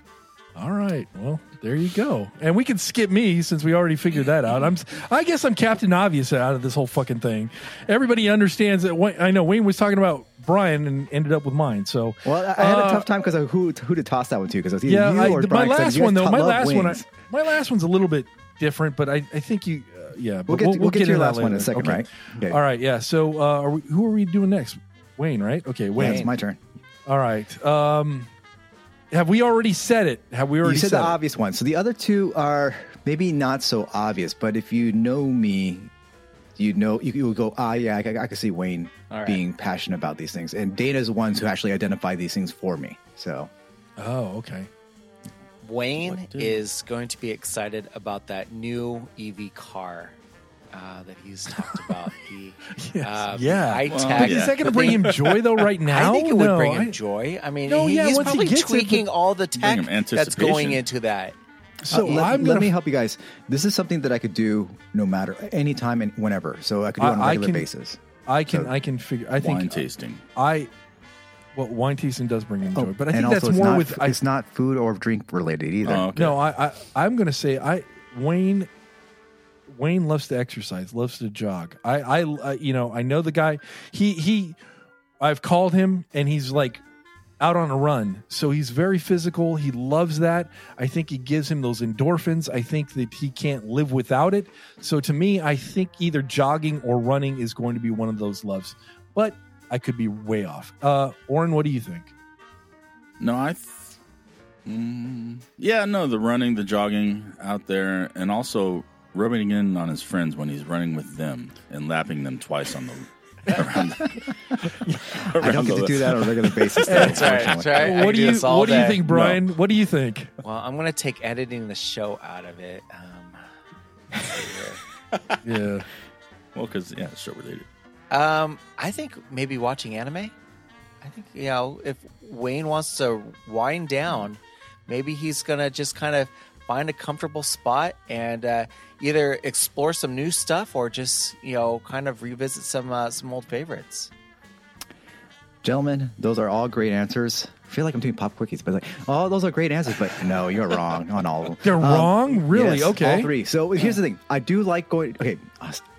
A: All right. Well, there you go. And we can skip me since we already figured that out. I'm I guess I'm Captain Obvious out of this whole fucking thing. Everybody understands that Wayne, I know Wayne was talking about Brian and ended up with mine. So
D: Well, I I had
A: Uh,
D: a tough time because of who who to toss that one to because it was either
A: yeah,
D: you
A: I,
D: or
A: my last one though, my
D: love
A: last one I, my last one's a little bit different, but I, I think you yeah, but
D: We'll get to- we'll get to your last one in a second,
A: Okay.
D: right? Okay.
A: All right, yeah. So uh are we, who are we doing next? Wayne, right? Okay,
D: Yeah,
A: Wayne.
D: it's my turn.
A: All right. Um have we already said it? Have we already
D: You said
A: said
D: the
A: it?
D: obvious one. So the other two are maybe not so obvious, but if you know me, you know you, you will go, ah, yeah, I, I, I can see Wayne
B: right.
D: being passionate about these things, and Dana's the ones who actually identify these things for me. So
A: Oh, okay.
B: Wayne is going to be excited about that new EV car uh, that he's talked about. The
A: Yes.
B: uh,
A: yeah.
B: high
C: Well,
B: tech.
A: Is that going to bring him joy though? Right now,
B: I think it would bring him
A: I-
B: joy. I mean,
A: No,
B: he-
A: yeah,
B: he's
A: once he
B: probably
A: it,
B: tweaking all the tech that's going into that.
A: So
D: Uh, let,
A: I'm
D: let
A: going
D: me
A: to.
D: help you guys. This is something that I could do no matter anytime and whenever. So I could do it on a regular
A: can-
D: basis.
A: I can.
D: so-
A: I can figure. I think
C: Wine tasting.
A: I. Well, wine tasting does bring him oh, joy, but I
D: Oh,
A: think that's more
D: not,
A: with. I,
D: it's not food or drink related either.
C: Oh, okay.
A: No, I, I I'm going to say I Wayne. Wayne loves to exercise, loves to jog. I, I, I, you know, I know the guy. He, he, I've called him, and he's like out on a run. So he's very physical. He loves that. I think it gives him those endorphins. I think that he can't live without it. So to me, I think either jogging or running is going to be one of those loves. But I could be way off. Uh, Oren, what do you think?
C: No, I. Th- mm, yeah, no, the running, the jogging out there, and also rubbing in on his friends when he's running with them and lapping them twice on the around. The,
D: I don't get to do that on a regular basis.
B: That's right. That's right.
A: What
B: can
A: do you
B: this all
A: What do you think, Brian? What do you think?
B: Well, I'm going to take editing the show out of it. Um, let's see here.
A: Yeah.
C: Well, because yeah, it's show related.
B: Um, I think maybe watching anime. I think you know if Wayne wants to wind down, maybe he's gonna just kind of find a comfortable spot and uh, either explore some new stuff or just you know kind of revisit some uh, some old favorites.
D: Gentlemen, those are all great answers. I feel like I'm doing pop quickies, but like, oh, those are great answers. But no, you're wrong on all of them.
A: They're wrong? Really?
D: yes,
A: Okay.
D: All three. So here's the thing. I do like going. Okay,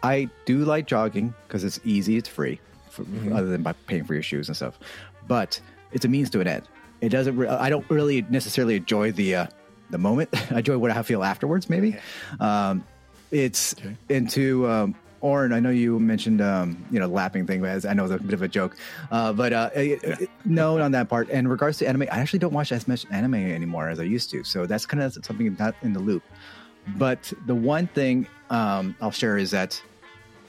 D: I do like jogging because it's easy, it's free, for,
A: Mm-hmm.
D: other than by paying for your shoes and stuff. But it's a means to an end. It doesn't. Re- I don't really necessarily enjoy the uh, the moment. I enjoy what I feel afterwards. Maybe. Um, it's
A: Okay.
D: into um, Oren. I know you mentioned um, you know lapping thing, but I know it's a bit of a joke, uh, but uh, it- it- no on that part. And in regards to anime, I actually don't watch as much anime anymore as I used to. So that's kind of something not in the loop. But the one thing um, I'll share is that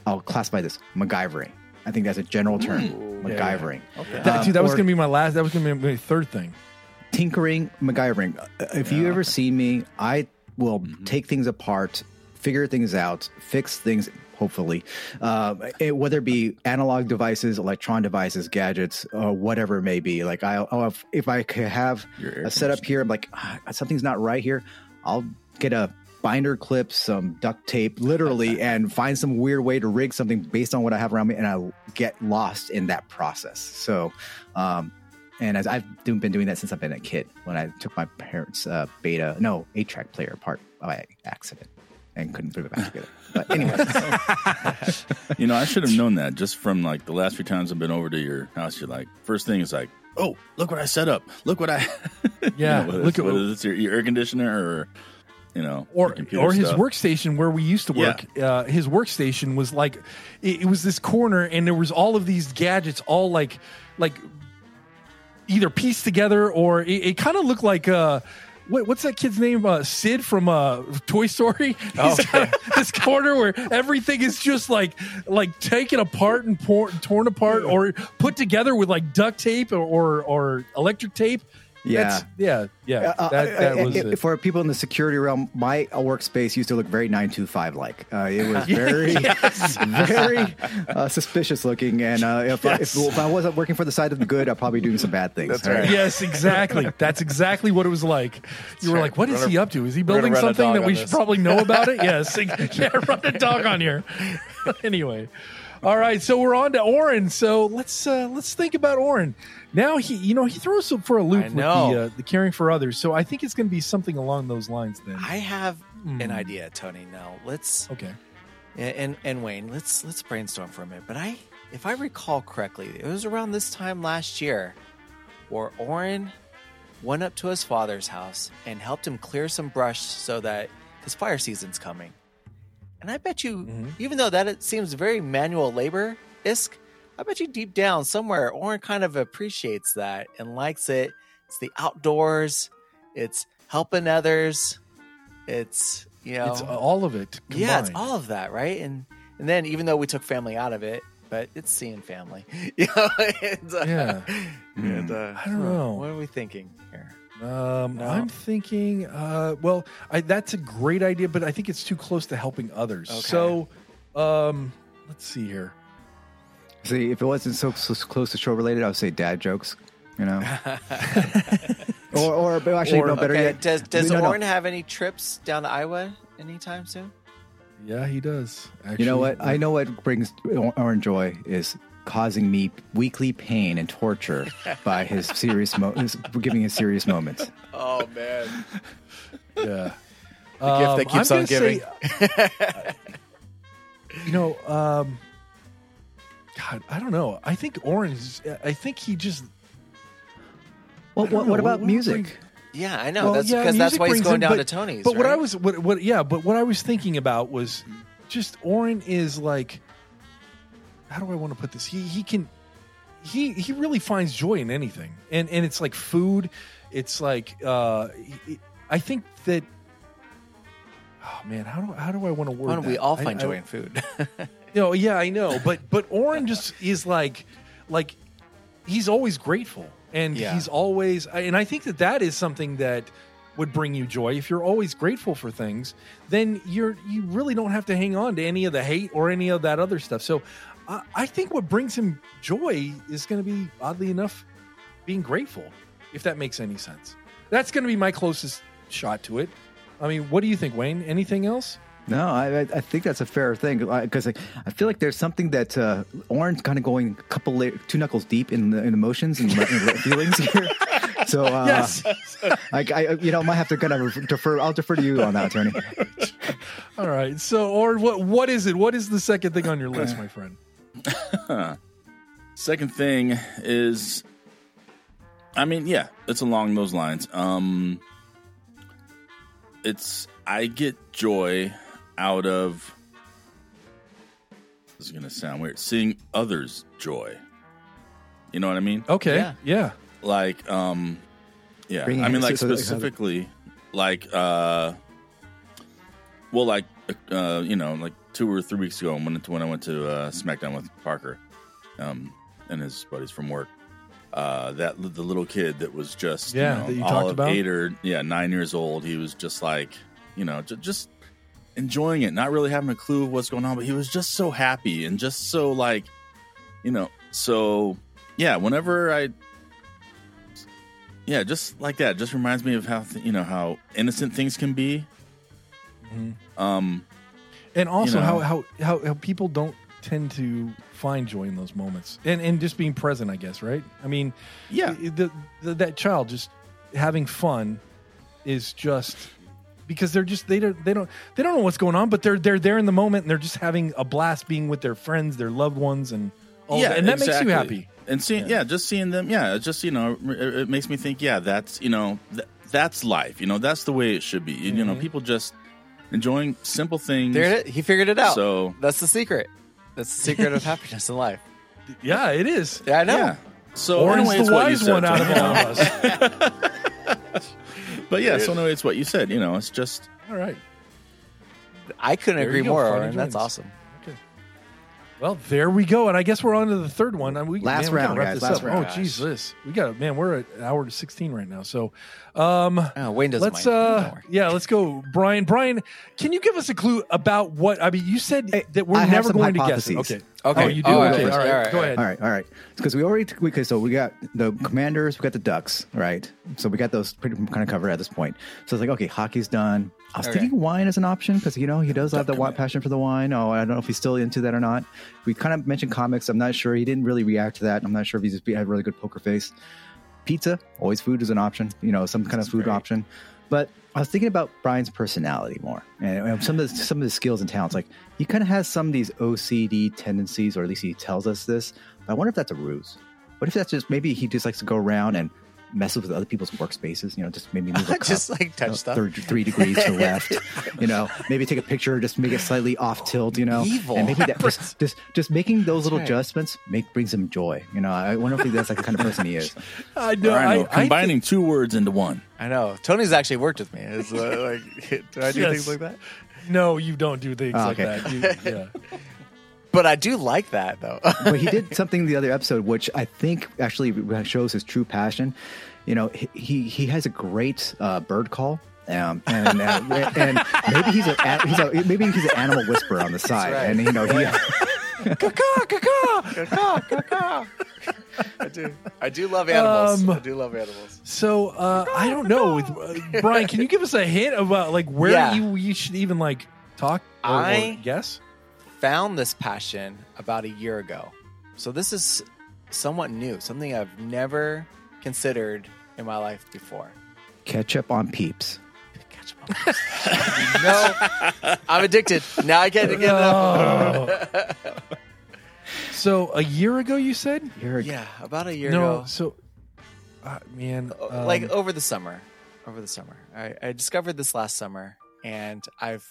D: I'll classify this MacGyvering. I think that's a general term,
A: Yeah, yeah.
D: MacGyvering.
A: That,
D: Um,
A: dude, that was going to be my last. That was going to be my third thing.
D: tinkering, MacGyvering. Uh, If you ever see me, I will take things apart, figure things out, fix things, hopefully, um, it, whether it be analog devices, electron devices, gadgets, or whatever it may be. Like I, I'll have, if I could have a setup here, I'm like ah, something's not right here. I'll get a binder clip, some duct tape, literally, and find some weird way to rig something based on what I have around me, and I'll get lost in that process. So, um, and as I've been doing that since I've been a kid, when I took my parents' uh, beta, no, eight track player apart by accident and couldn't put it back together. But anyway,
C: You know, I should have known that just from like the last few times I've been over to your house. You're like, first thing is like, oh, look what I set up. Look what I.
A: Yeah,
C: you know,
A: look at-
C: what is this, your, your air conditioner or, you know,
A: or or his
C: stuff.
A: workstation where we used to work. Uh, his workstation was like it, it was this corner, and there was all of these gadgets, all like like either pieced together or it, it kind of looked like. Uh, what, what's that kid's name? Uh, Sid from uh, Toy Story. He's got this corner where everything is just like like taken apart and por- torn apart, or put together with like duct tape or or, or electric tape.
D: Yeah.
A: Yeah, yeah.
D: Uh,
A: that, that
D: uh,
A: was
D: uh,
A: it.
D: for people in the security realm. My uh, workspace used to look very nine two five like. Uh, it was very, very uh, suspicious looking. And uh, if, I, if, if I wasn't working for the side of the good, I'd probably be doing some bad things.
B: That's right.
A: yes, exactly. That's exactly what it was like. You were
B: right.
A: like, "What is he up to? Is he building something that we
B: on
A: should
B: this."
A: probably know about it?" Yes, yeah, run a dog on here. anyway, all right. So we're on to Oren. So let's uh, let's think about Oren. Now he, you know, he throws for a loop
B: I
A: with
B: know.
A: the uh, the caring for others. So I think it's going to be something along those lines. Then,
B: I have
A: Hmm.
B: an idea, Tony. Now let's
A: okay.
B: and and Wayne, let's let's brainstorm for a minute. But I, if I recall correctly, it was around this time last year where Oren went up to his father's house and helped him clear some brush so that his fire season's coming. And I bet you,
A: Mhm.
B: even though that it seems very manual labor isk, I bet you deep down somewhere, Oren kind of appreciates that and likes it. It's the outdoors. It's helping others. It's you know,
A: It's all of it.
B: yeah, it's all of that, right? And and then even though we took family out of it, but it's seeing family. you know, and, uh,
A: Yeah.
B: and, uh,
A: I don't know.
B: What are we thinking here?
A: Um,
B: No.
A: I'm thinking. Uh, well, I, that's a great idea, but I think it's too close to helping others.
B: Okay.
A: So, um, let's see here.
D: See, if it wasn't so, so close to show related, I would say dad jokes. You know, or or but actually
A: Or-
D: no better
B: okay,
D: yet.
B: does does
D: no, no.
B: Have any trips down to Iowa anytime soon?
A: Yeah, he does. Actually.
D: You know what? I know what brings Oren joy is causing me weekly pain and torture by his serious mo- his, giving his serious moments.
B: Oh man,
A: Yeah.
B: the gift that keeps on giving.
A: you know, um, God, I don't know. I think Orange. I think he just.
D: Well, what,
A: know.
D: what about
A: What- what
D: music?
A: brings-
B: yeah, I know.
A: Well,
B: that's
A: yeah,
B: because that's why he's going
A: in,
B: down
A: but-
B: to Tony's.
A: But what I was, what, what, yeah, but what I was thinking about was just Oren is like, how do I want to put this? He he can, he he really finds joy in anything, and and it's like food, it's like, uh, he- I think that. Oh man, how do how do I want to word?
B: Why don't we all find
A: I-
B: joy in food?
A: No, yeah, I know, but but Oren just is like like he's always grateful, and
B: Yeah.
A: he's always, and I think that that is something that would bring you joy. If you're always grateful for things, then you're you really don't have to hang on to any of the hate or any of that other stuff. So, I, I think what brings him joy is going to be oddly enough being grateful, if that makes any sense. That's going to be my closest shot to it. I mean, what do you think, Wayne? Anything else?
D: No, I, I I think that's a fair thing because like, I feel like there's something that uh, Orange kind of going a couple la- two knuckles deep in the in emotions and, and feelings here. So uh,
A: Yes.
D: I, I you know might have to kind of defer. I'll defer to you on that, attorney.
A: All right. So, or what? What is it? What is the second thing on your list, my friend?
C: Second thing is, I mean, yeah, it's along those lines. Um, it's I get joy out of. This is gonna sound weird. Seeing others' joy. You know what I mean?
A: Okay.
B: Yeah.
A: Yeah.
C: Like, um, yeah.
D: Bringing
C: I mean, like
D: so- so-
C: specifically, like, uh, well, like, uh, you know, like two or three weeks ago when when I went to uh, SmackDown with Parker, um, and his buddies from work. Uh, that the little kid that was just
A: Yeah,
C: you know,
A: that you
C: all
A: talked
C: of
A: about?
C: eight or yeah nine years old. He was just like you know ju- just enjoying it, not really having a clue of what's going on, but he was just so happy and just so like, you know, so yeah. Whenever I, yeah, just like that, just reminds me of how th- you know how innocent things can be.
A: Mhm.
C: Um,
A: and also
C: know.
A: how, how how how people don't tend to find joy in those moments and and just being present i guess right i mean
C: yeah,
A: the, the that child just having fun is just because they're just they don't they don't they don't know what's going on but they're they're there in the moment and they're just having a blast being with their friends their loved ones and all
C: yeah,
A: that. and that makes you happy
C: And seeing, yeah. just seeing them, yeah, it just you know, it, it makes me think, yeah, that's you know, th- that's life. You know, that's the way it should be. You, you know,
A: Mhm.
C: people just enjoying simple things.
B: There it is. He figured it out.
C: So
B: That's the secret. That's the secret of happiness in life.
A: yeah it is
B: Yeah, I know.
C: yeah. So in
A: orange the
C: it's what you
A: wise one out of all of us
C: But yeah, so in a way, it's what you said. You know, it's just
A: all right
B: I couldn't
A: There
B: agree
A: go,
B: more,
A: fun
B: Oren. That's
A: enjoyments.
B: awesome.
A: Well, there we go, and I guess we're on to the third one. We,
D: Last
A: man, we
D: round,
A: wrap
D: guys,
A: this
D: last
A: up.
D: round.
A: Oh, Jesus, we got man. We're at hour to sixteen right now. So, um,
B: Oh, Wayne doesn't
A: let's
B: mind.
A: uh, yeah, let's go, Brian. Brian, can you give us a clue about what? I mean, you said
D: Hey,
A: that we're
D: I
A: never going to guess it. Okay,
B: Okay.
A: Oh, you do.
B: Oh,
A: okay,
B: yeah,
A: All, right.
B: all right,
A: go ahead.
D: All right, all right. Because we already okay, so we got the commanders, we got the ducks, right? So we got those pretty kind of covered at this point. So it's like, okay, hockey's done. I was
B: Okay.
D: thinking wine as an option because you know he does have the passion for the wine. Oh, I don't know if he's still into that or not. We kind of mentioned comics. I'm not sure. He didn't really react to that. I'm not sure if he's just had a really good poker face. Pizza, always food is an option. You know, some kind of food
B: great.
D: option. But I was thinking about Brian's personality more and, some of the, some of his skills and talents. Like he kind of has some of these OCD tendencies, or at least he tells us this. But I wonder if that's a ruse. What if that's just maybe he just likes to go around and messes with other people's workspaces? You know, just maybe move a cup,
B: Just like touch
D: you know,
B: stuff.
D: third- three degrees to the left. You know, maybe take a picture, just make it slightly off tilt. You know,
B: Evil.
D: and maybe that just just, just making those little
B: right.
D: adjustments make brings him joy. You know, I wonder if that's like the kind of person he is.
A: I know.
C: I know,
A: I, I
C: combining two words into one.
B: I know. Tony's actually worked with me. It's uh, like, do I do
A: Yes.
B: things like that?
A: no, you don't do things
D: Oh,
A: like that. You, yeah.
B: But I do like that though.
D: but he did something the other episode, which I think actually shows his true passion. You know, he he, he has a great uh, bird call. Um, and uh, and maybe he's a he's a maybe he's an animal whisperer on the side,
B: right.
D: and you know he
B: I do. I do love animals.
A: Um,
B: I do love animals.
A: So uh, I don't know, With- uh, Brian. Can you give us a hint about like where
B: Yeah.
A: you you should even like talk or, or
B: I-
A: guess?
B: Found this passion about a year ago. So this is somewhat new, something I've never considered in my life before.
D: ketchup on peeps.
B: Catch 'em up. no, I'm addicted. Now I can't get enough.
A: Oh. so a year ago, you said
D: You're
B: Yeah, about a year
A: no.
B: ago.
A: So, uh, man, um,
B: like over the summer. Over the summer. I, I discovered this last summer and I've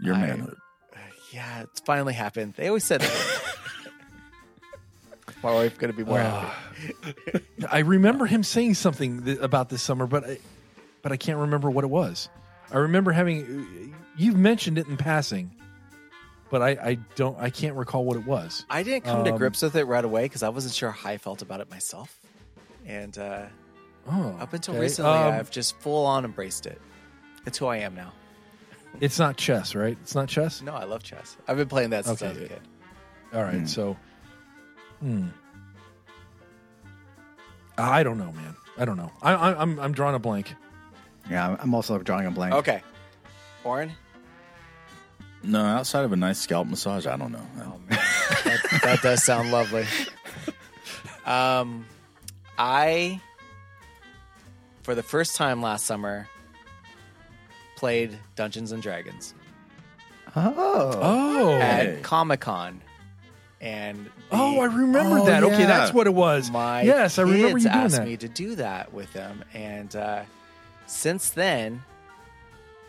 C: Your manhood.
B: Yeah, it's finally happened. They always said it. My wife's gonna be more happy.
A: I remember him saying something th- about this summer, but I, but I can't remember what it was. I remember having you've mentioned it in passing, but I, I don't I can't recall what it was.
B: I didn't come to
A: Um,
B: grips with it right away because I wasn't sure how I felt about it myself. And uh,
A: Oh,
B: up until
A: okay.
B: recently,
A: Um,
B: I've just full on embraced it. It's who I am now.
A: It's not chess, right? It's not chess.
B: No, I love chess. I've been playing that since I was a kid.
A: All right,
D: Hmm.
A: so, hmm. I don't know, man. I don't know. I, I, I'm I'm drawing a blank.
D: Yeah, I'm also drawing a blank.
B: Okay. Oren?
C: No, outside of a nice scalp massage, I don't know.
B: Oh, man. that, that does sound lovely. Um, I, for the first time last summer, played Dungeons and Dragons
D: Oh,
A: Oh,
B: at Comic Con, and the-
A: oh, I remember
C: Oh,
A: that. Okay,
C: yeah.
A: that's what it was.
B: my
A: yes, I remember
B: kids
A: you doing
B: asked
A: that.
B: me to do that with them, and uh, since then,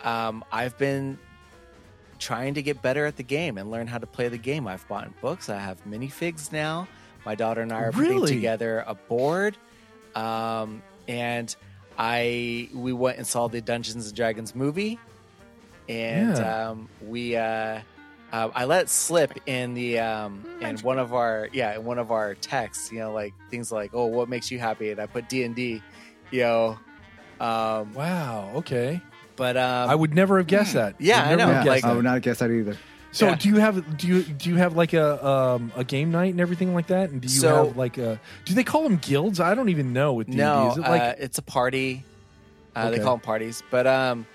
B: um, I've been trying to get better at the game and learn how to play the game. I've bought books. I have minifigs now. My daughter and I are putting
A: Really?
B: together a board, um, and I we went and saw the Dungeons and Dragons movie, and
A: Yeah.
B: um, we. Uh, uh, I let slip in the um, in one of our yeah in one of our texts. You know, like things like oh, what makes you happy? And I put D and D. You know, um,
A: Wow. Okay.
B: But um,
A: I would never have guessed that.
B: Yeah,
A: Would
B: I
A: never
B: know,
A: have
D: Yeah,
A: guessed
B: like-
D: I would not guess that either.
A: So
B: Yeah.
A: do you have do you do you have like a um, a game night and everything like that? And do you
B: So-
A: have like a do they call them guilds? I don't even know with D&D.
B: no,
A: Is it like
B: uh, it's a party. Uh, They call them parties, but um,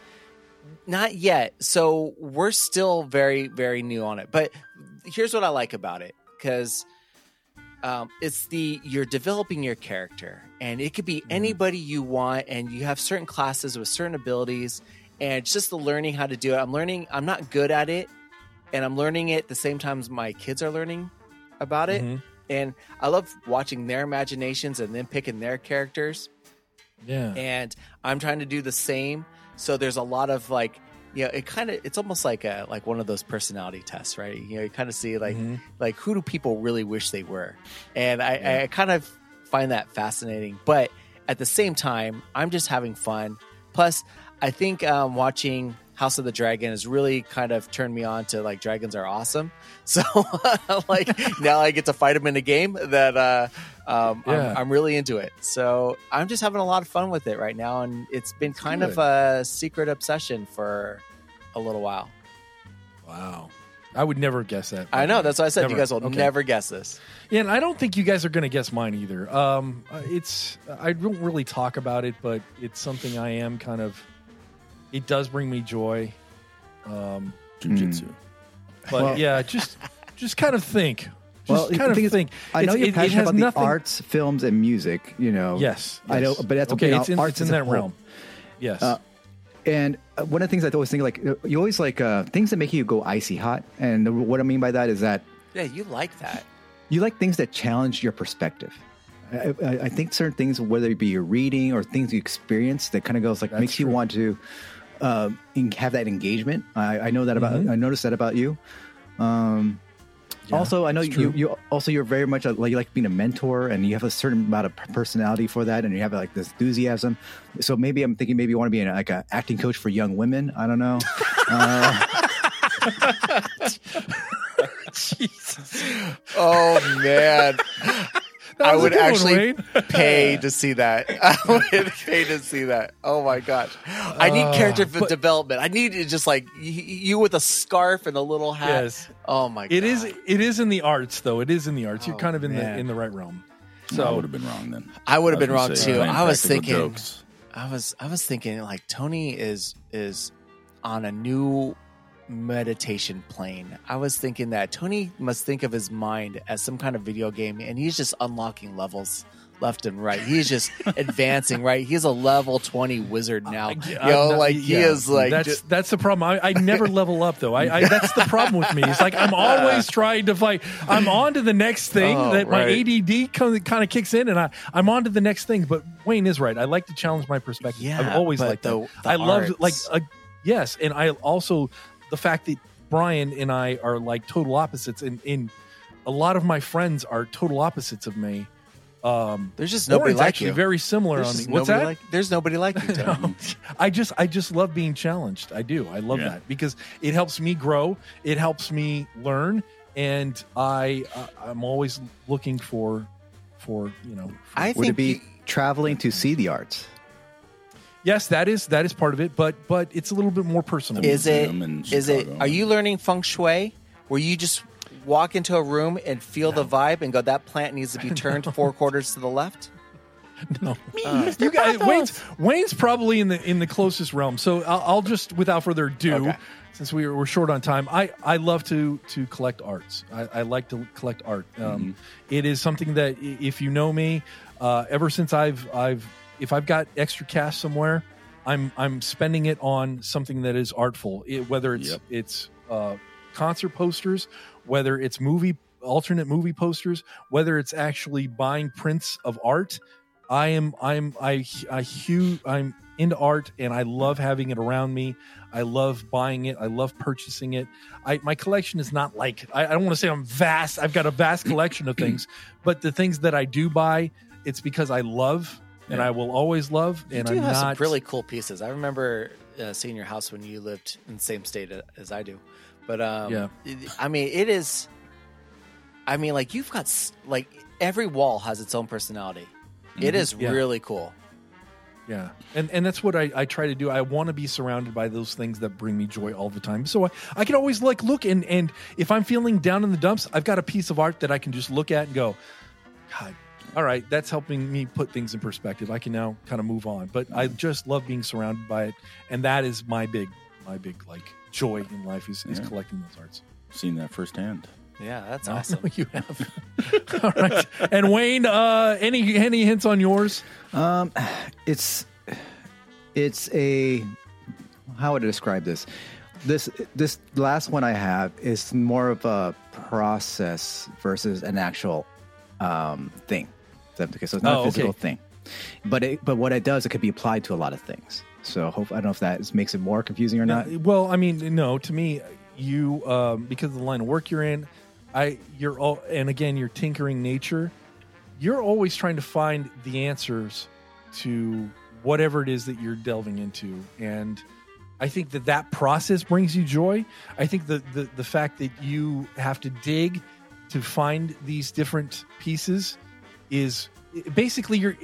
B: not yet. So we're still very, very new on it. But here's what I like about it because um, it's the you're developing your character, and it could be
A: Mm-hmm.
B: anybody you want, and you have certain classes with certain abilities, and it's just the learning how to do it. I'm learning. I'm not good at it, and I'm learning it the same time as my kids are learning about it.
A: Mhm.
B: And I love watching their imaginations and then picking their characters
A: yeah.
B: and I'm trying to do the same. So there's a lot of like, you know, it kind of it's almost like a like one of those personality tests, right? You know, you kind of see like
A: Mhm.
B: like who do people really wish they were, and I, I kind of find that fascinating. But at the same time, I'm just having fun. Plus, I think um, watching House of the Dragon has really kind of turned me on to like dragons are awesome. So like now I get to fight them in a game that uh, um,
A: Yeah.
B: I'm, I'm really into it. So I'm just having a lot of fun with it right now, and it's been kind of a secret obsession for a little while.
A: Wow. I would never guess that.
B: I know that's why I said you guys will
A: Okay.
B: never guess this.
A: Yeah, and I don't think you guys are going to guess mine either. Um, uh, it's I don't really talk about it, but it's something I am kind of. It does bring me joy, um,
C: Jujitsu.
A: but
D: Well-
A: yeah, just just kind of think. Just
D: Well, the
A: kind of
D: thing is,
A: think.
D: I know
A: It's-
D: you're
A: it- it
D: passionate
A: has
D: about the arts, films, and music. You know,
A: Yes,
D: I know,
A: yes.
D: but that's
A: okay.
D: okay,
A: It's in,
D: arts
A: it's in
D: as a
A: that
D: whole.
A: realm. Yes.
D: Uh, And uh, one of the things I always think, like uh, you always like uh, things that make you go icy hot. And what I mean by that is that
B: Yeah, you like that.
D: you like things that challenge your perspective. I, I, I think certain things, whether it be your reading or things you experience, that kind of goes like
A: That's
D: makes you
A: true.
D: want to uh, have that engagement. I, I know that about.
A: Mhm.
D: I noticed that about you. Um,
A: Yeah,
D: also, I know you, you. Also, you're very much a, like you like being a mentor, and you have a certain amount of personality for that, and you have like this enthusiasm. So maybe I'm thinking maybe you want to be an, like an acting coach for young women. I don't know. uh,
B: Oh man, I would
A: good one,
B: actually pay to see that. I would pay to see that. Oh my gosh, I need
A: Uh,
B: character
A: but-
B: development. I need it just like y- you with a scarf and a little hat.
A: Yes.
B: Oh my. god.
A: It is. It is in the arts, though. It is in the arts. You're
B: Oh,
A: kind of in
B: man.
A: the in the right realm.
C: So I would have been wrong then.
B: I would have been wrong
C: say,
B: too. I was thinking.
C: jokes.
B: I was I was thinking like Tony is is on a new meditation plane. I was thinking that Tony must think of his mind as some kind of video game and he's just unlocking levels left and right. He's just advancing, right? He's a level 20 wizard now. Yo,
A: I'm not-
B: like he is like
A: that's
B: ju-
A: that's the problem. I, I never level up though. I, I that's the problem with me. It's like I'm always trying to fight. I'm on to the next thing
B: Oh,
A: that my. ADD kind of, kind of kicks in, and I I'm on to the next thing. But Wayne is right. I like to challenge my perspective.
B: Yeah,
A: I've always liked
B: the-
A: that.
B: the
A: I love like uh, yes, and I also the fact that Brian and I are like total opposites, and in a lot of my friends are total opposites of me. Um,
B: there's just nobody
A: Warren's
B: like
A: actually
B: you.
A: very similar
B: There's
A: on
B: just
A: me. What's
B: nobody
A: that?
B: like there's nobody like you. Tony.
A: No. I just I just love being challenged. I do. I love
C: Yeah.
A: that because it helps me grow. It helps me learn, and I uh, I'm always looking for for you know. for-
B: I
D: would
B: think
D: it be
B: you-
D: traveling to see the arts?
A: Yes, that is that is part of it, but but it's a little bit more personal.
B: is it
C: museum in
B: is it are you learning feng shui where you just walk into a room and feel the vibe and go that plant needs to be turned four quarters to the left
A: no. you guys, Wayne's Wayne's probably in the in the closest realm. So I'll, I'll just without further ado.
B: Okay.
A: Since we are, we're short on time, I, I love to to collect arts. I, I like to collect art. Um, it is something that if you know me, uh, ever since I've I've if I've got extra cash somewhere, I'm I'm spending it on something that is artful. It, whether it's
C: Yep.
A: it's uh, concert posters, whether it's movie alternate movie posters, whether it's actually buying prints of art. I am I'm I I hu I'm into art and I love having it around me. I love buying it. I love purchasing it. I my collection is not like I, I don't want to say I'm vast. I've got a vast collection of things, but the things that I do buy, it's because I love and I will always love.
B: you
A: And
B: do
A: I'm
B: have
A: not
B: some really cool pieces i remember uh, seeing your house when you lived in the same state as i do but um
A: Yeah.
B: i mean it is i mean like you've got s- like every wall has its own personality It is
A: Mm-hmm. Yeah.
B: really cool
A: Yeah, and and that's what I, I try to do. I want to be surrounded by those things that bring me joy all the time. So I, I can always like look and and if I'm feeling down in the dumps, I've got a piece of art that I can just look at and go, God, all right, that's helping me put things in perspective. I can now kind of move on. But I just love being surrounded by it, and that is my big my big like joy in life is, is
C: Yeah.
A: collecting those arts.
C: Seen that firsthand.
B: Yeah, that's
A: No,
B: awesome.
A: you have. all right, and Wayne, uh, any any hints on yours?
D: Um, it's it's a how would I describe this? This this last one I have is more of a process versus an actual um, thing. Okay, so it's not
A: Oh,
D: a physical
A: okay.
D: thing, but it, but what it does, it could be applied to a lot of things. So hope I don't know if that is- makes it more confusing or not.
A: No, well, I mean, no. To me, you um, because of the line of work you're in, I you're all, and again, your tinkering nature. You're always trying to find the answers to whatever it is that you're delving into, and I think that that process brings you joy. I think the the, the fact that you have to dig to find these different pieces is basically your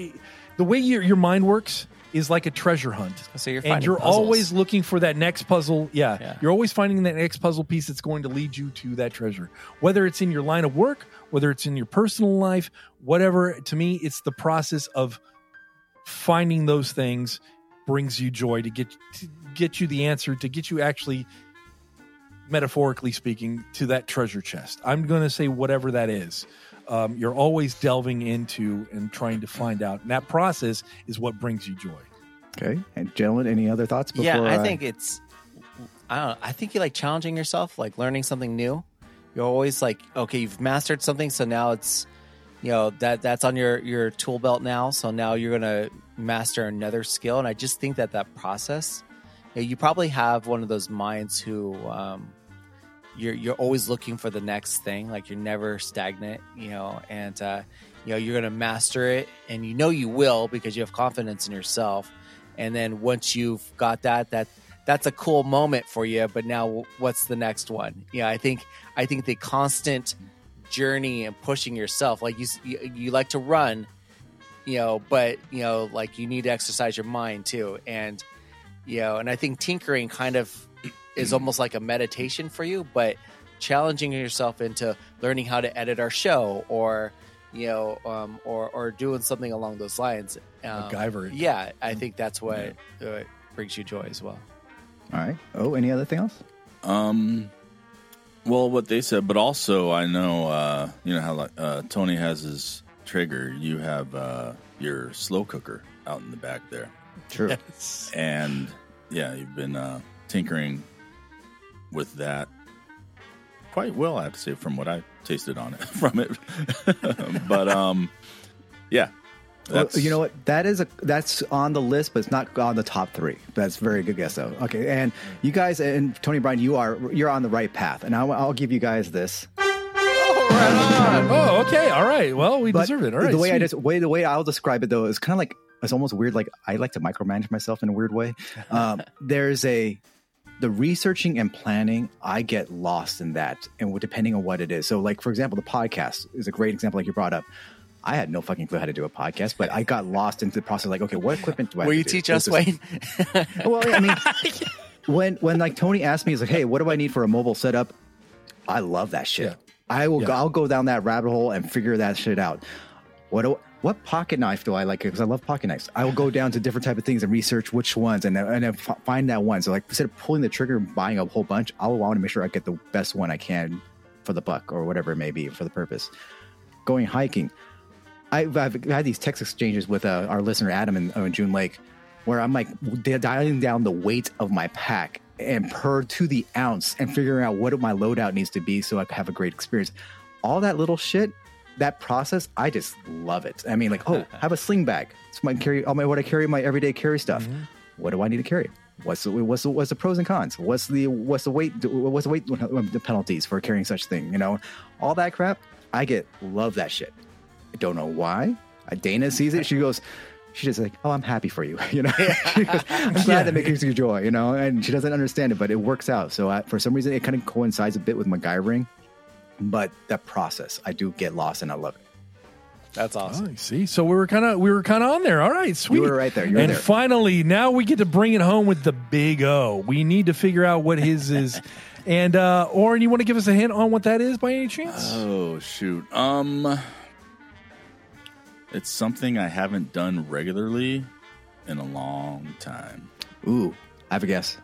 A: the way your your mind works is like a treasure hunt
B: So you're
A: and you're
B: puzzles.
A: always looking for that next puzzle. Yeah,
B: Yeah.
A: you're always finding that next puzzle piece that's going to lead you to that treasure. Whether it's in your line of work, whether it's in your personal life, whatever. To me, it's the process of finding those things brings you joy to get to get you the answer to get you actually metaphorically speaking to that treasure chest i'm going to say whatever that is um, you're always delving into and trying to find out and that process is what brings you joy
D: Okay, and gentlemen, any other thoughts? Before
B: yeah, I think it's. I don't know. I think you like challenging yourself, like learning something new. You're always like, okay, you've mastered something, so now it's, you know, that that's on your your tool belt now. So now you're gonna master another skill, and I just think that that process, you, know, you probably have one of those minds who, um, you're you're always looking for the next thing. Like you're never stagnant, you know, and uh, you know you're gonna master it, and you know you will because you have confidence in yourself. And then once you've got that, that that's a cool moment for you. But now, what's the next one? Yeah, I think I think the constant journey and pushing yourself, like you, you like to run, you know, but you know, like you need to exercise your mind too, and you know, and I think tinkering kind of is almost like a meditation for you, but challenging yourself into learning how to edit our show or you know um, or or doing something along those lines um,
A: MacGyver
B: yeah i think that's what uh, brings you joy as well
D: all right. Oh, any other thing else?
C: Um, well, what they said, but also I know, uh, you know how like uh, Tony has his trigger. You have uh, your slow cooker out in the back there,
D: True.
A: yes.
C: and yeah, you've been uh, tinkering with that quite well. I have to say, from what I tasted on it, from it. but um, yeah,
D: Well, you know what? That is a that's on the list, but it's not on the top three. That's a very good guess, though. Okay, and you guys and Tony Brian, you are you're on the right path, and I'll, I'll give you guys this.
A: oh right on. Oh, okay all right well we
D: But
A: deserve it all right
D: the way I just way the way I'll describe it though is kind of like it's almost weird. Like I like to micromanage myself in a weird way. Um, there's a the researching and planning. I get lost in that, and depending on what it is. So, like for example, the podcast is a great example, like you brought up. I had no fucking clue how to do a podcast, but I got lost into the process. Like, okay, what equipment do I?
B: will
D: have
B: you
D: to do?
B: teach
D: Is
B: us
D: this-
B: wayne
D: well, I mean, when when like Tony asked me, he's like, "Hey, what do I need for a mobile setup?" I love that shit.
A: Yeah.
D: I will. Go, I'll go down that rabbit hole and figure that shit out. What do, what pocket knife do I like? Because I love pocket knives. I will go down to different type of things and research which ones, and then, and find that one. So like instead of pulling the trigger and buying a whole bunch, I'll want to make sure I get the best one I can for the buck or whatever it may be for the purpose. Going hiking, I've, I've had these text exchanges with uh, our listener Adam in, uh, June Lake, where I'm like dialing down the weight of my pack and per to the ounce, and figuring out what my loadout needs to be so I have a great experience. All that little shit, that process, I just love it. I mean, like, oh, have a sling bag. It's my carry. All my what I carry, my everyday carry stuff. What do I need to carry? What's the what's the, what's the pros and cons? What's the what's the weight what's the weight the penalties for carrying such thing? You know, all that crap. I get love that shit. I don't know why. Uh, Dana sees it. She goes, she's just like, oh, I'm happy for you. You know, goes, I'm glad
A: Yeah.
D: that makes you joy. You know, and she doesn't understand it, but it works out. So I, for some reason, it kind of coincides a bit with MacGyvering, but that process, I do get lost and I love it.
B: That's awesome.
A: Oh, see, so we were kind of we were kind of on there. All right, sweet.
D: You were right there. You were
A: and
D: there.
A: finally, now we get to bring it home with the big O. We need to figure out what his is. And uh Oren, you want to give us a hint on what that is by any chance?
C: Oh shoot. Um it's something I haven't done regularly in a long time.
D: Ooh, I have a guess.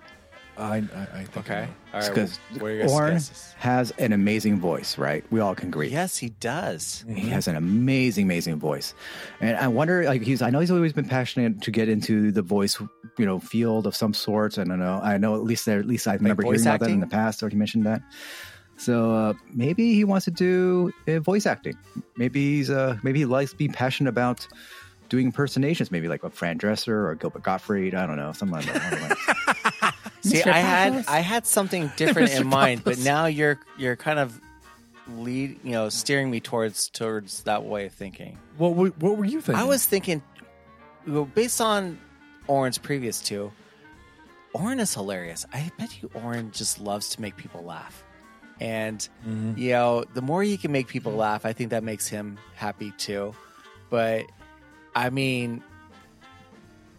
A: I, I, I think I
B: Okay.
A: know.
B: All right.
D: Because
B: What are your guys'
D: Oren
B: guesses?
D: has an amazing voice, right? We all can agree.
B: Yes, he does.
D: He has an amazing, amazing voice, and I wonder, like he's. I know he's always been passionate to get into the voice, you know, field of some sorts. I don't know. I know at least there, at least I remember
B: voice
D: hearing about that in the past, or he mentioned that. So uh, maybe he wants to do uh, voice acting. Maybe he's uh, maybe he likes being passionate about doing impersonations. Maybe like a Fran Drescher or Gilbert Gottfried. I don't know, something like that.
B: See, I had? I had something different in mind, but now you're you're kind of lead, you know, steering me towards towards that way of thinking.
A: What were- what were you thinking?
B: I was thinking, well, based on Oren's previous two, Oren is hilarious. I bet you Oren just loves to make people laugh. And,
A: Mhm.
B: you know, the more you can make people laugh, I think that makes him happy too. But, I mean,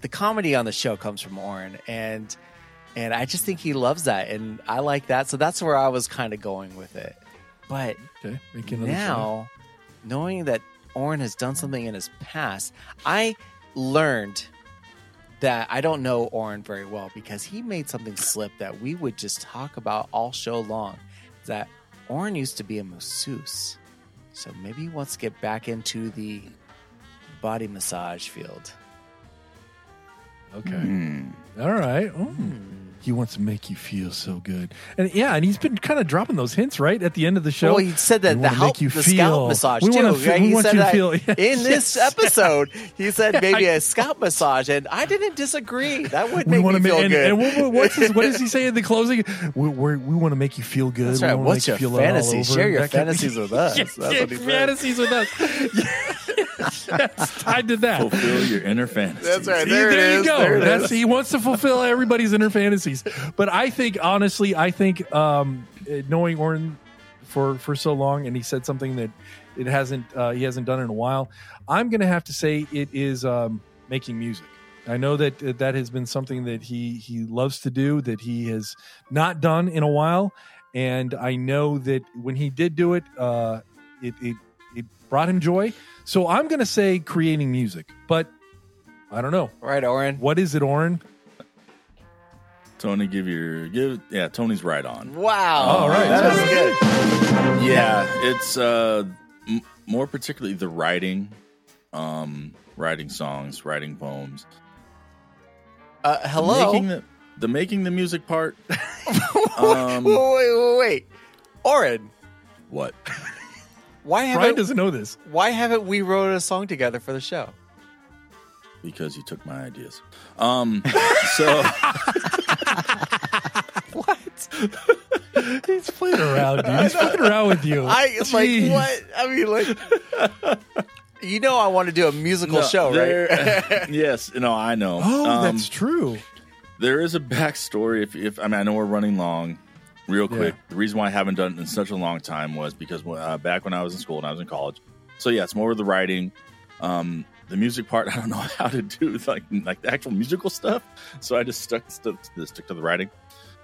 B: the comedy on the show comes from Oren. And, and I just think he loves that. And I like that. So that's where I was kind of going with it. But
A: okay. Make another
B: now, knowing that Oren has done something in his past, I learned that I don't know Oren very well because he made something slip that we would just talk about all show long. That Oren used to be a masseuse. So maybe he wants to get back into the body massage field.
A: Okay.
D: Hmm.
A: All right. Oh. He wants to make you feel so good. And yeah, and he's been kind of dropping those hints right at the end of the show.
B: Well, he said that the help,
A: you
B: the
A: feel-
B: scalp massage
A: we
B: too.
A: wanna
B: right? he said that
A: feel-
B: in this
A: Yes.
B: episode. He said maybe a scalp massage, and I didn't disagree. That would make me feel good.
A: and what, what- what's his, what does he say in the closing? We, we're, we want to make you feel good.
B: That's
A: We
B: right. What's
A: make you
B: your
A: feel
B: fantasies? Share your
A: That kind of-
B: fantasies with us. That's
A: share
B: what he said.
A: fantasies with us. That's tied to that.
C: Fulfill your inner fantasies.
B: That's right.
A: See,
B: There it
A: you
B: is.
A: go.
B: There
A: That's
B: is.
A: he wants to fulfill everybody's inner fantasies. But I think honestly, I think um, knowing Oren for for so long, and he said something that it hasn't uh, he hasn't done in a while. I'm going to have to say it is um, making music. I know that uh, that has been something that he he loves to do that he has not done in a while, and I know that when he did do it, uh, it, it it brought him joy. So I'm going to say creating music, but I don't know.
B: Right, Oren.
A: What is it, Oren?
C: Tony, give your give. Yeah, Tony's right on.
B: Wow.
A: All right.
B: That is good.
C: Yeah, it's uh m- more particularly the writing, um, writing songs, writing poems.
B: Uh, hello.
C: making the the making the music part.
B: wait,
C: um,
B: wait, wait, wait. Oren,
C: what?
B: Why
A: Brian
B: haven't
A: doesn't know this.
B: why haven't we wrote a song together for the show?
C: Because you took my ideas. Um, so what?
A: He's playing around, dude. He's playing around with you.
B: I it's like what? I mean, like, you know, I want to do a musical
C: No,
B: show,
C: there-
B: right?
C: yes, no, I know.
A: Oh,
C: Um,
A: that's true.
C: there is a backstory. If, if I mean, I know we're running long. Real
A: Yeah.
C: quick, the reason why I haven't done it in such a long time was because uh, back when I was in school and I was in college. So yeah, it's more of the writing, um, the music part. I don't know how to do like like the actual musical stuff, so I just stuck stuck, stuck to the writing.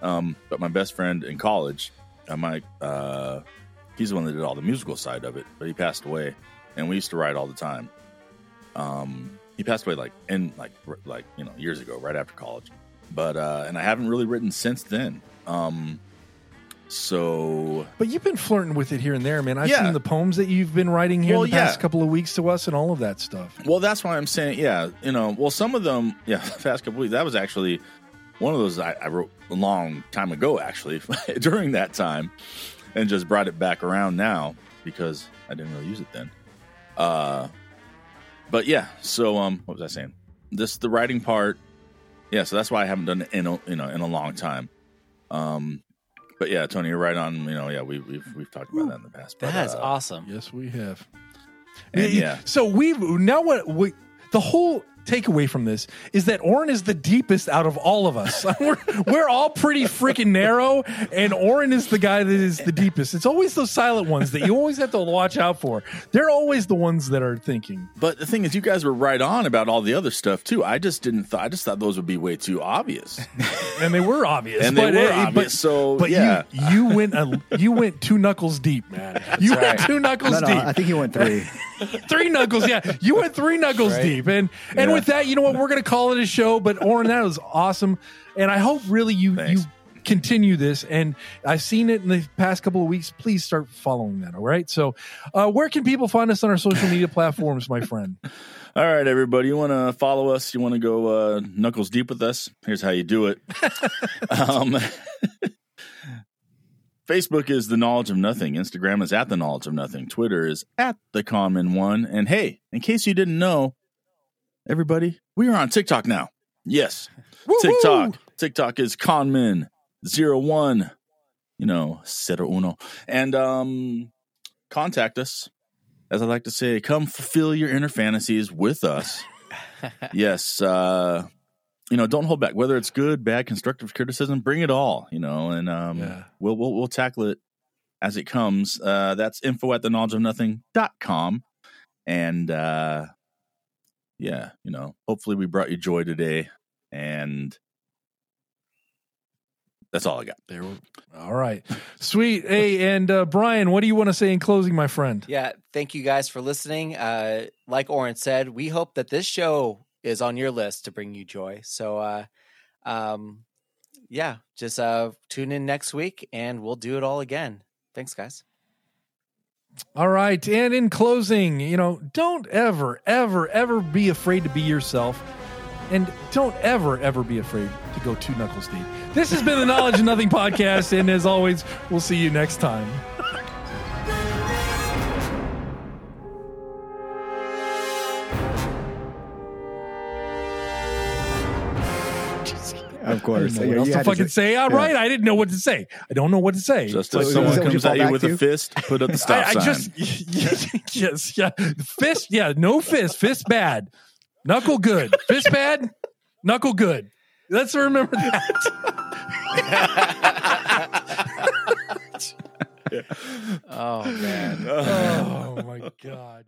C: Um, but my best friend in college, uh, my uh, he's the one that did all the musical side of it, but he passed away, and we used to write all the time. Um, he passed away like in like r- like you know years ago, right after college. But uh, and I haven't really written since then. Um, so
A: But you've been flirting with it here and there, man. I've
C: Yeah.
A: seen the poems that you've been writing here
C: Well,
A: the past
C: yeah.
A: couple of weeks to us and all of that stuff.
C: Well, that's why I'm saying, yeah, you know, well, some of them, yeah, the past couple weeks, that was actually one of those I, I wrote a long time ago, actually, during that time, and just brought it back around now because I didn't really use it then. Uh, but yeah, so um, what was I saying? This the writing part, yeah. So that's why I haven't done it in a, you know in a long time. Um, but yeah, Tony, you're right on. You know, yeah, we, we've we've talked about that in the past. But,
B: That's
C: uh,
B: awesome.
A: Yes, we have.
C: And yeah.
A: So we now what we the whole takeaway from this is that Oren is the deepest out of all of us. we're, we're all pretty freaking narrow, and Oren is the guy that is the deepest. It's always those silent ones that you always have to watch out for. They're always the ones that are thinking.
C: But the thing is, you guys were right on about all the other stuff too. I just didn't. Th- I just thought those would be way too obvious,
A: and they were obvious.
C: and they
A: but,
C: were
A: uh,
C: obvious.
A: But,
C: so
A: but
C: yeah,
A: you you went a, you went two knuckles deep, man. You went two knuckles
D: No, no,
A: deep.
D: I think you went three.
A: three knuckles. Yeah, you went three knuckles
B: Right.
A: deep, and and
C: Yeah.
A: With that, you know what? We're gonna call it a show. But Oren, that was awesome, and I hope really you
C: Thanks.
A: you continue this. And I've seen it in the past couple of weeks. Please start following that. All right. So, uh, where can people find us on our social media platforms, my friend?
C: All right, everybody. You want to follow us? You want to go uh, knuckles deep with us? Here's how you do it. um, Facebook is the knowledge of nothing. Instagram is at the knowledge of nothing. Twitter is at the KONMen one. And hey, in case you didn't know, everybody, we are on TikTok now. Yes, TikTok. TikTok is KONMen zero one. You know, cero uno, and um, contact us. As I like to say, come fulfill your inner fantasies with us. yes, uh, you know, don't hold back. Whether it's good, bad, constructive criticism, bring it all. You know, and um,
A: Yeah.
C: we'll, we'll we'll tackle it as it comes. Uh, that's info at the knowledge of nothing dot com, and uh, yeah, you know, hopefully we brought you joy today, and that's all I got.
A: There. we- All right. Sweet. Hey, and uh, Brian, what do you want to say in closing, my friend?
B: Yeah, thank you guys for listening. Uh, like Oren said, we hope that this show is on your list to bring you joy. So, uh, um, yeah, just uh, tune in next week and we'll do it all again. Thanks, guys.
A: All right. And in closing, you know, don't ever, ever, ever be afraid to be yourself. And don't ever, ever be afraid to go two knuckles deep. This has been the Knowledge of Nothing podcast. And as always, we'll see you next time.
D: Of course.
A: What else to fucking say. All right, yeah. I didn't know what to say. I don't know what to say.
C: Just
D: like
C: someone comes at you with a fist, put up the stop
A: I,
C: sign.
A: I just yes, yeah. Fist, yeah, no fist. Fist bad. Knuckle good. Fist bad. Knuckle good. Let's remember that. Oh man. Oh my god.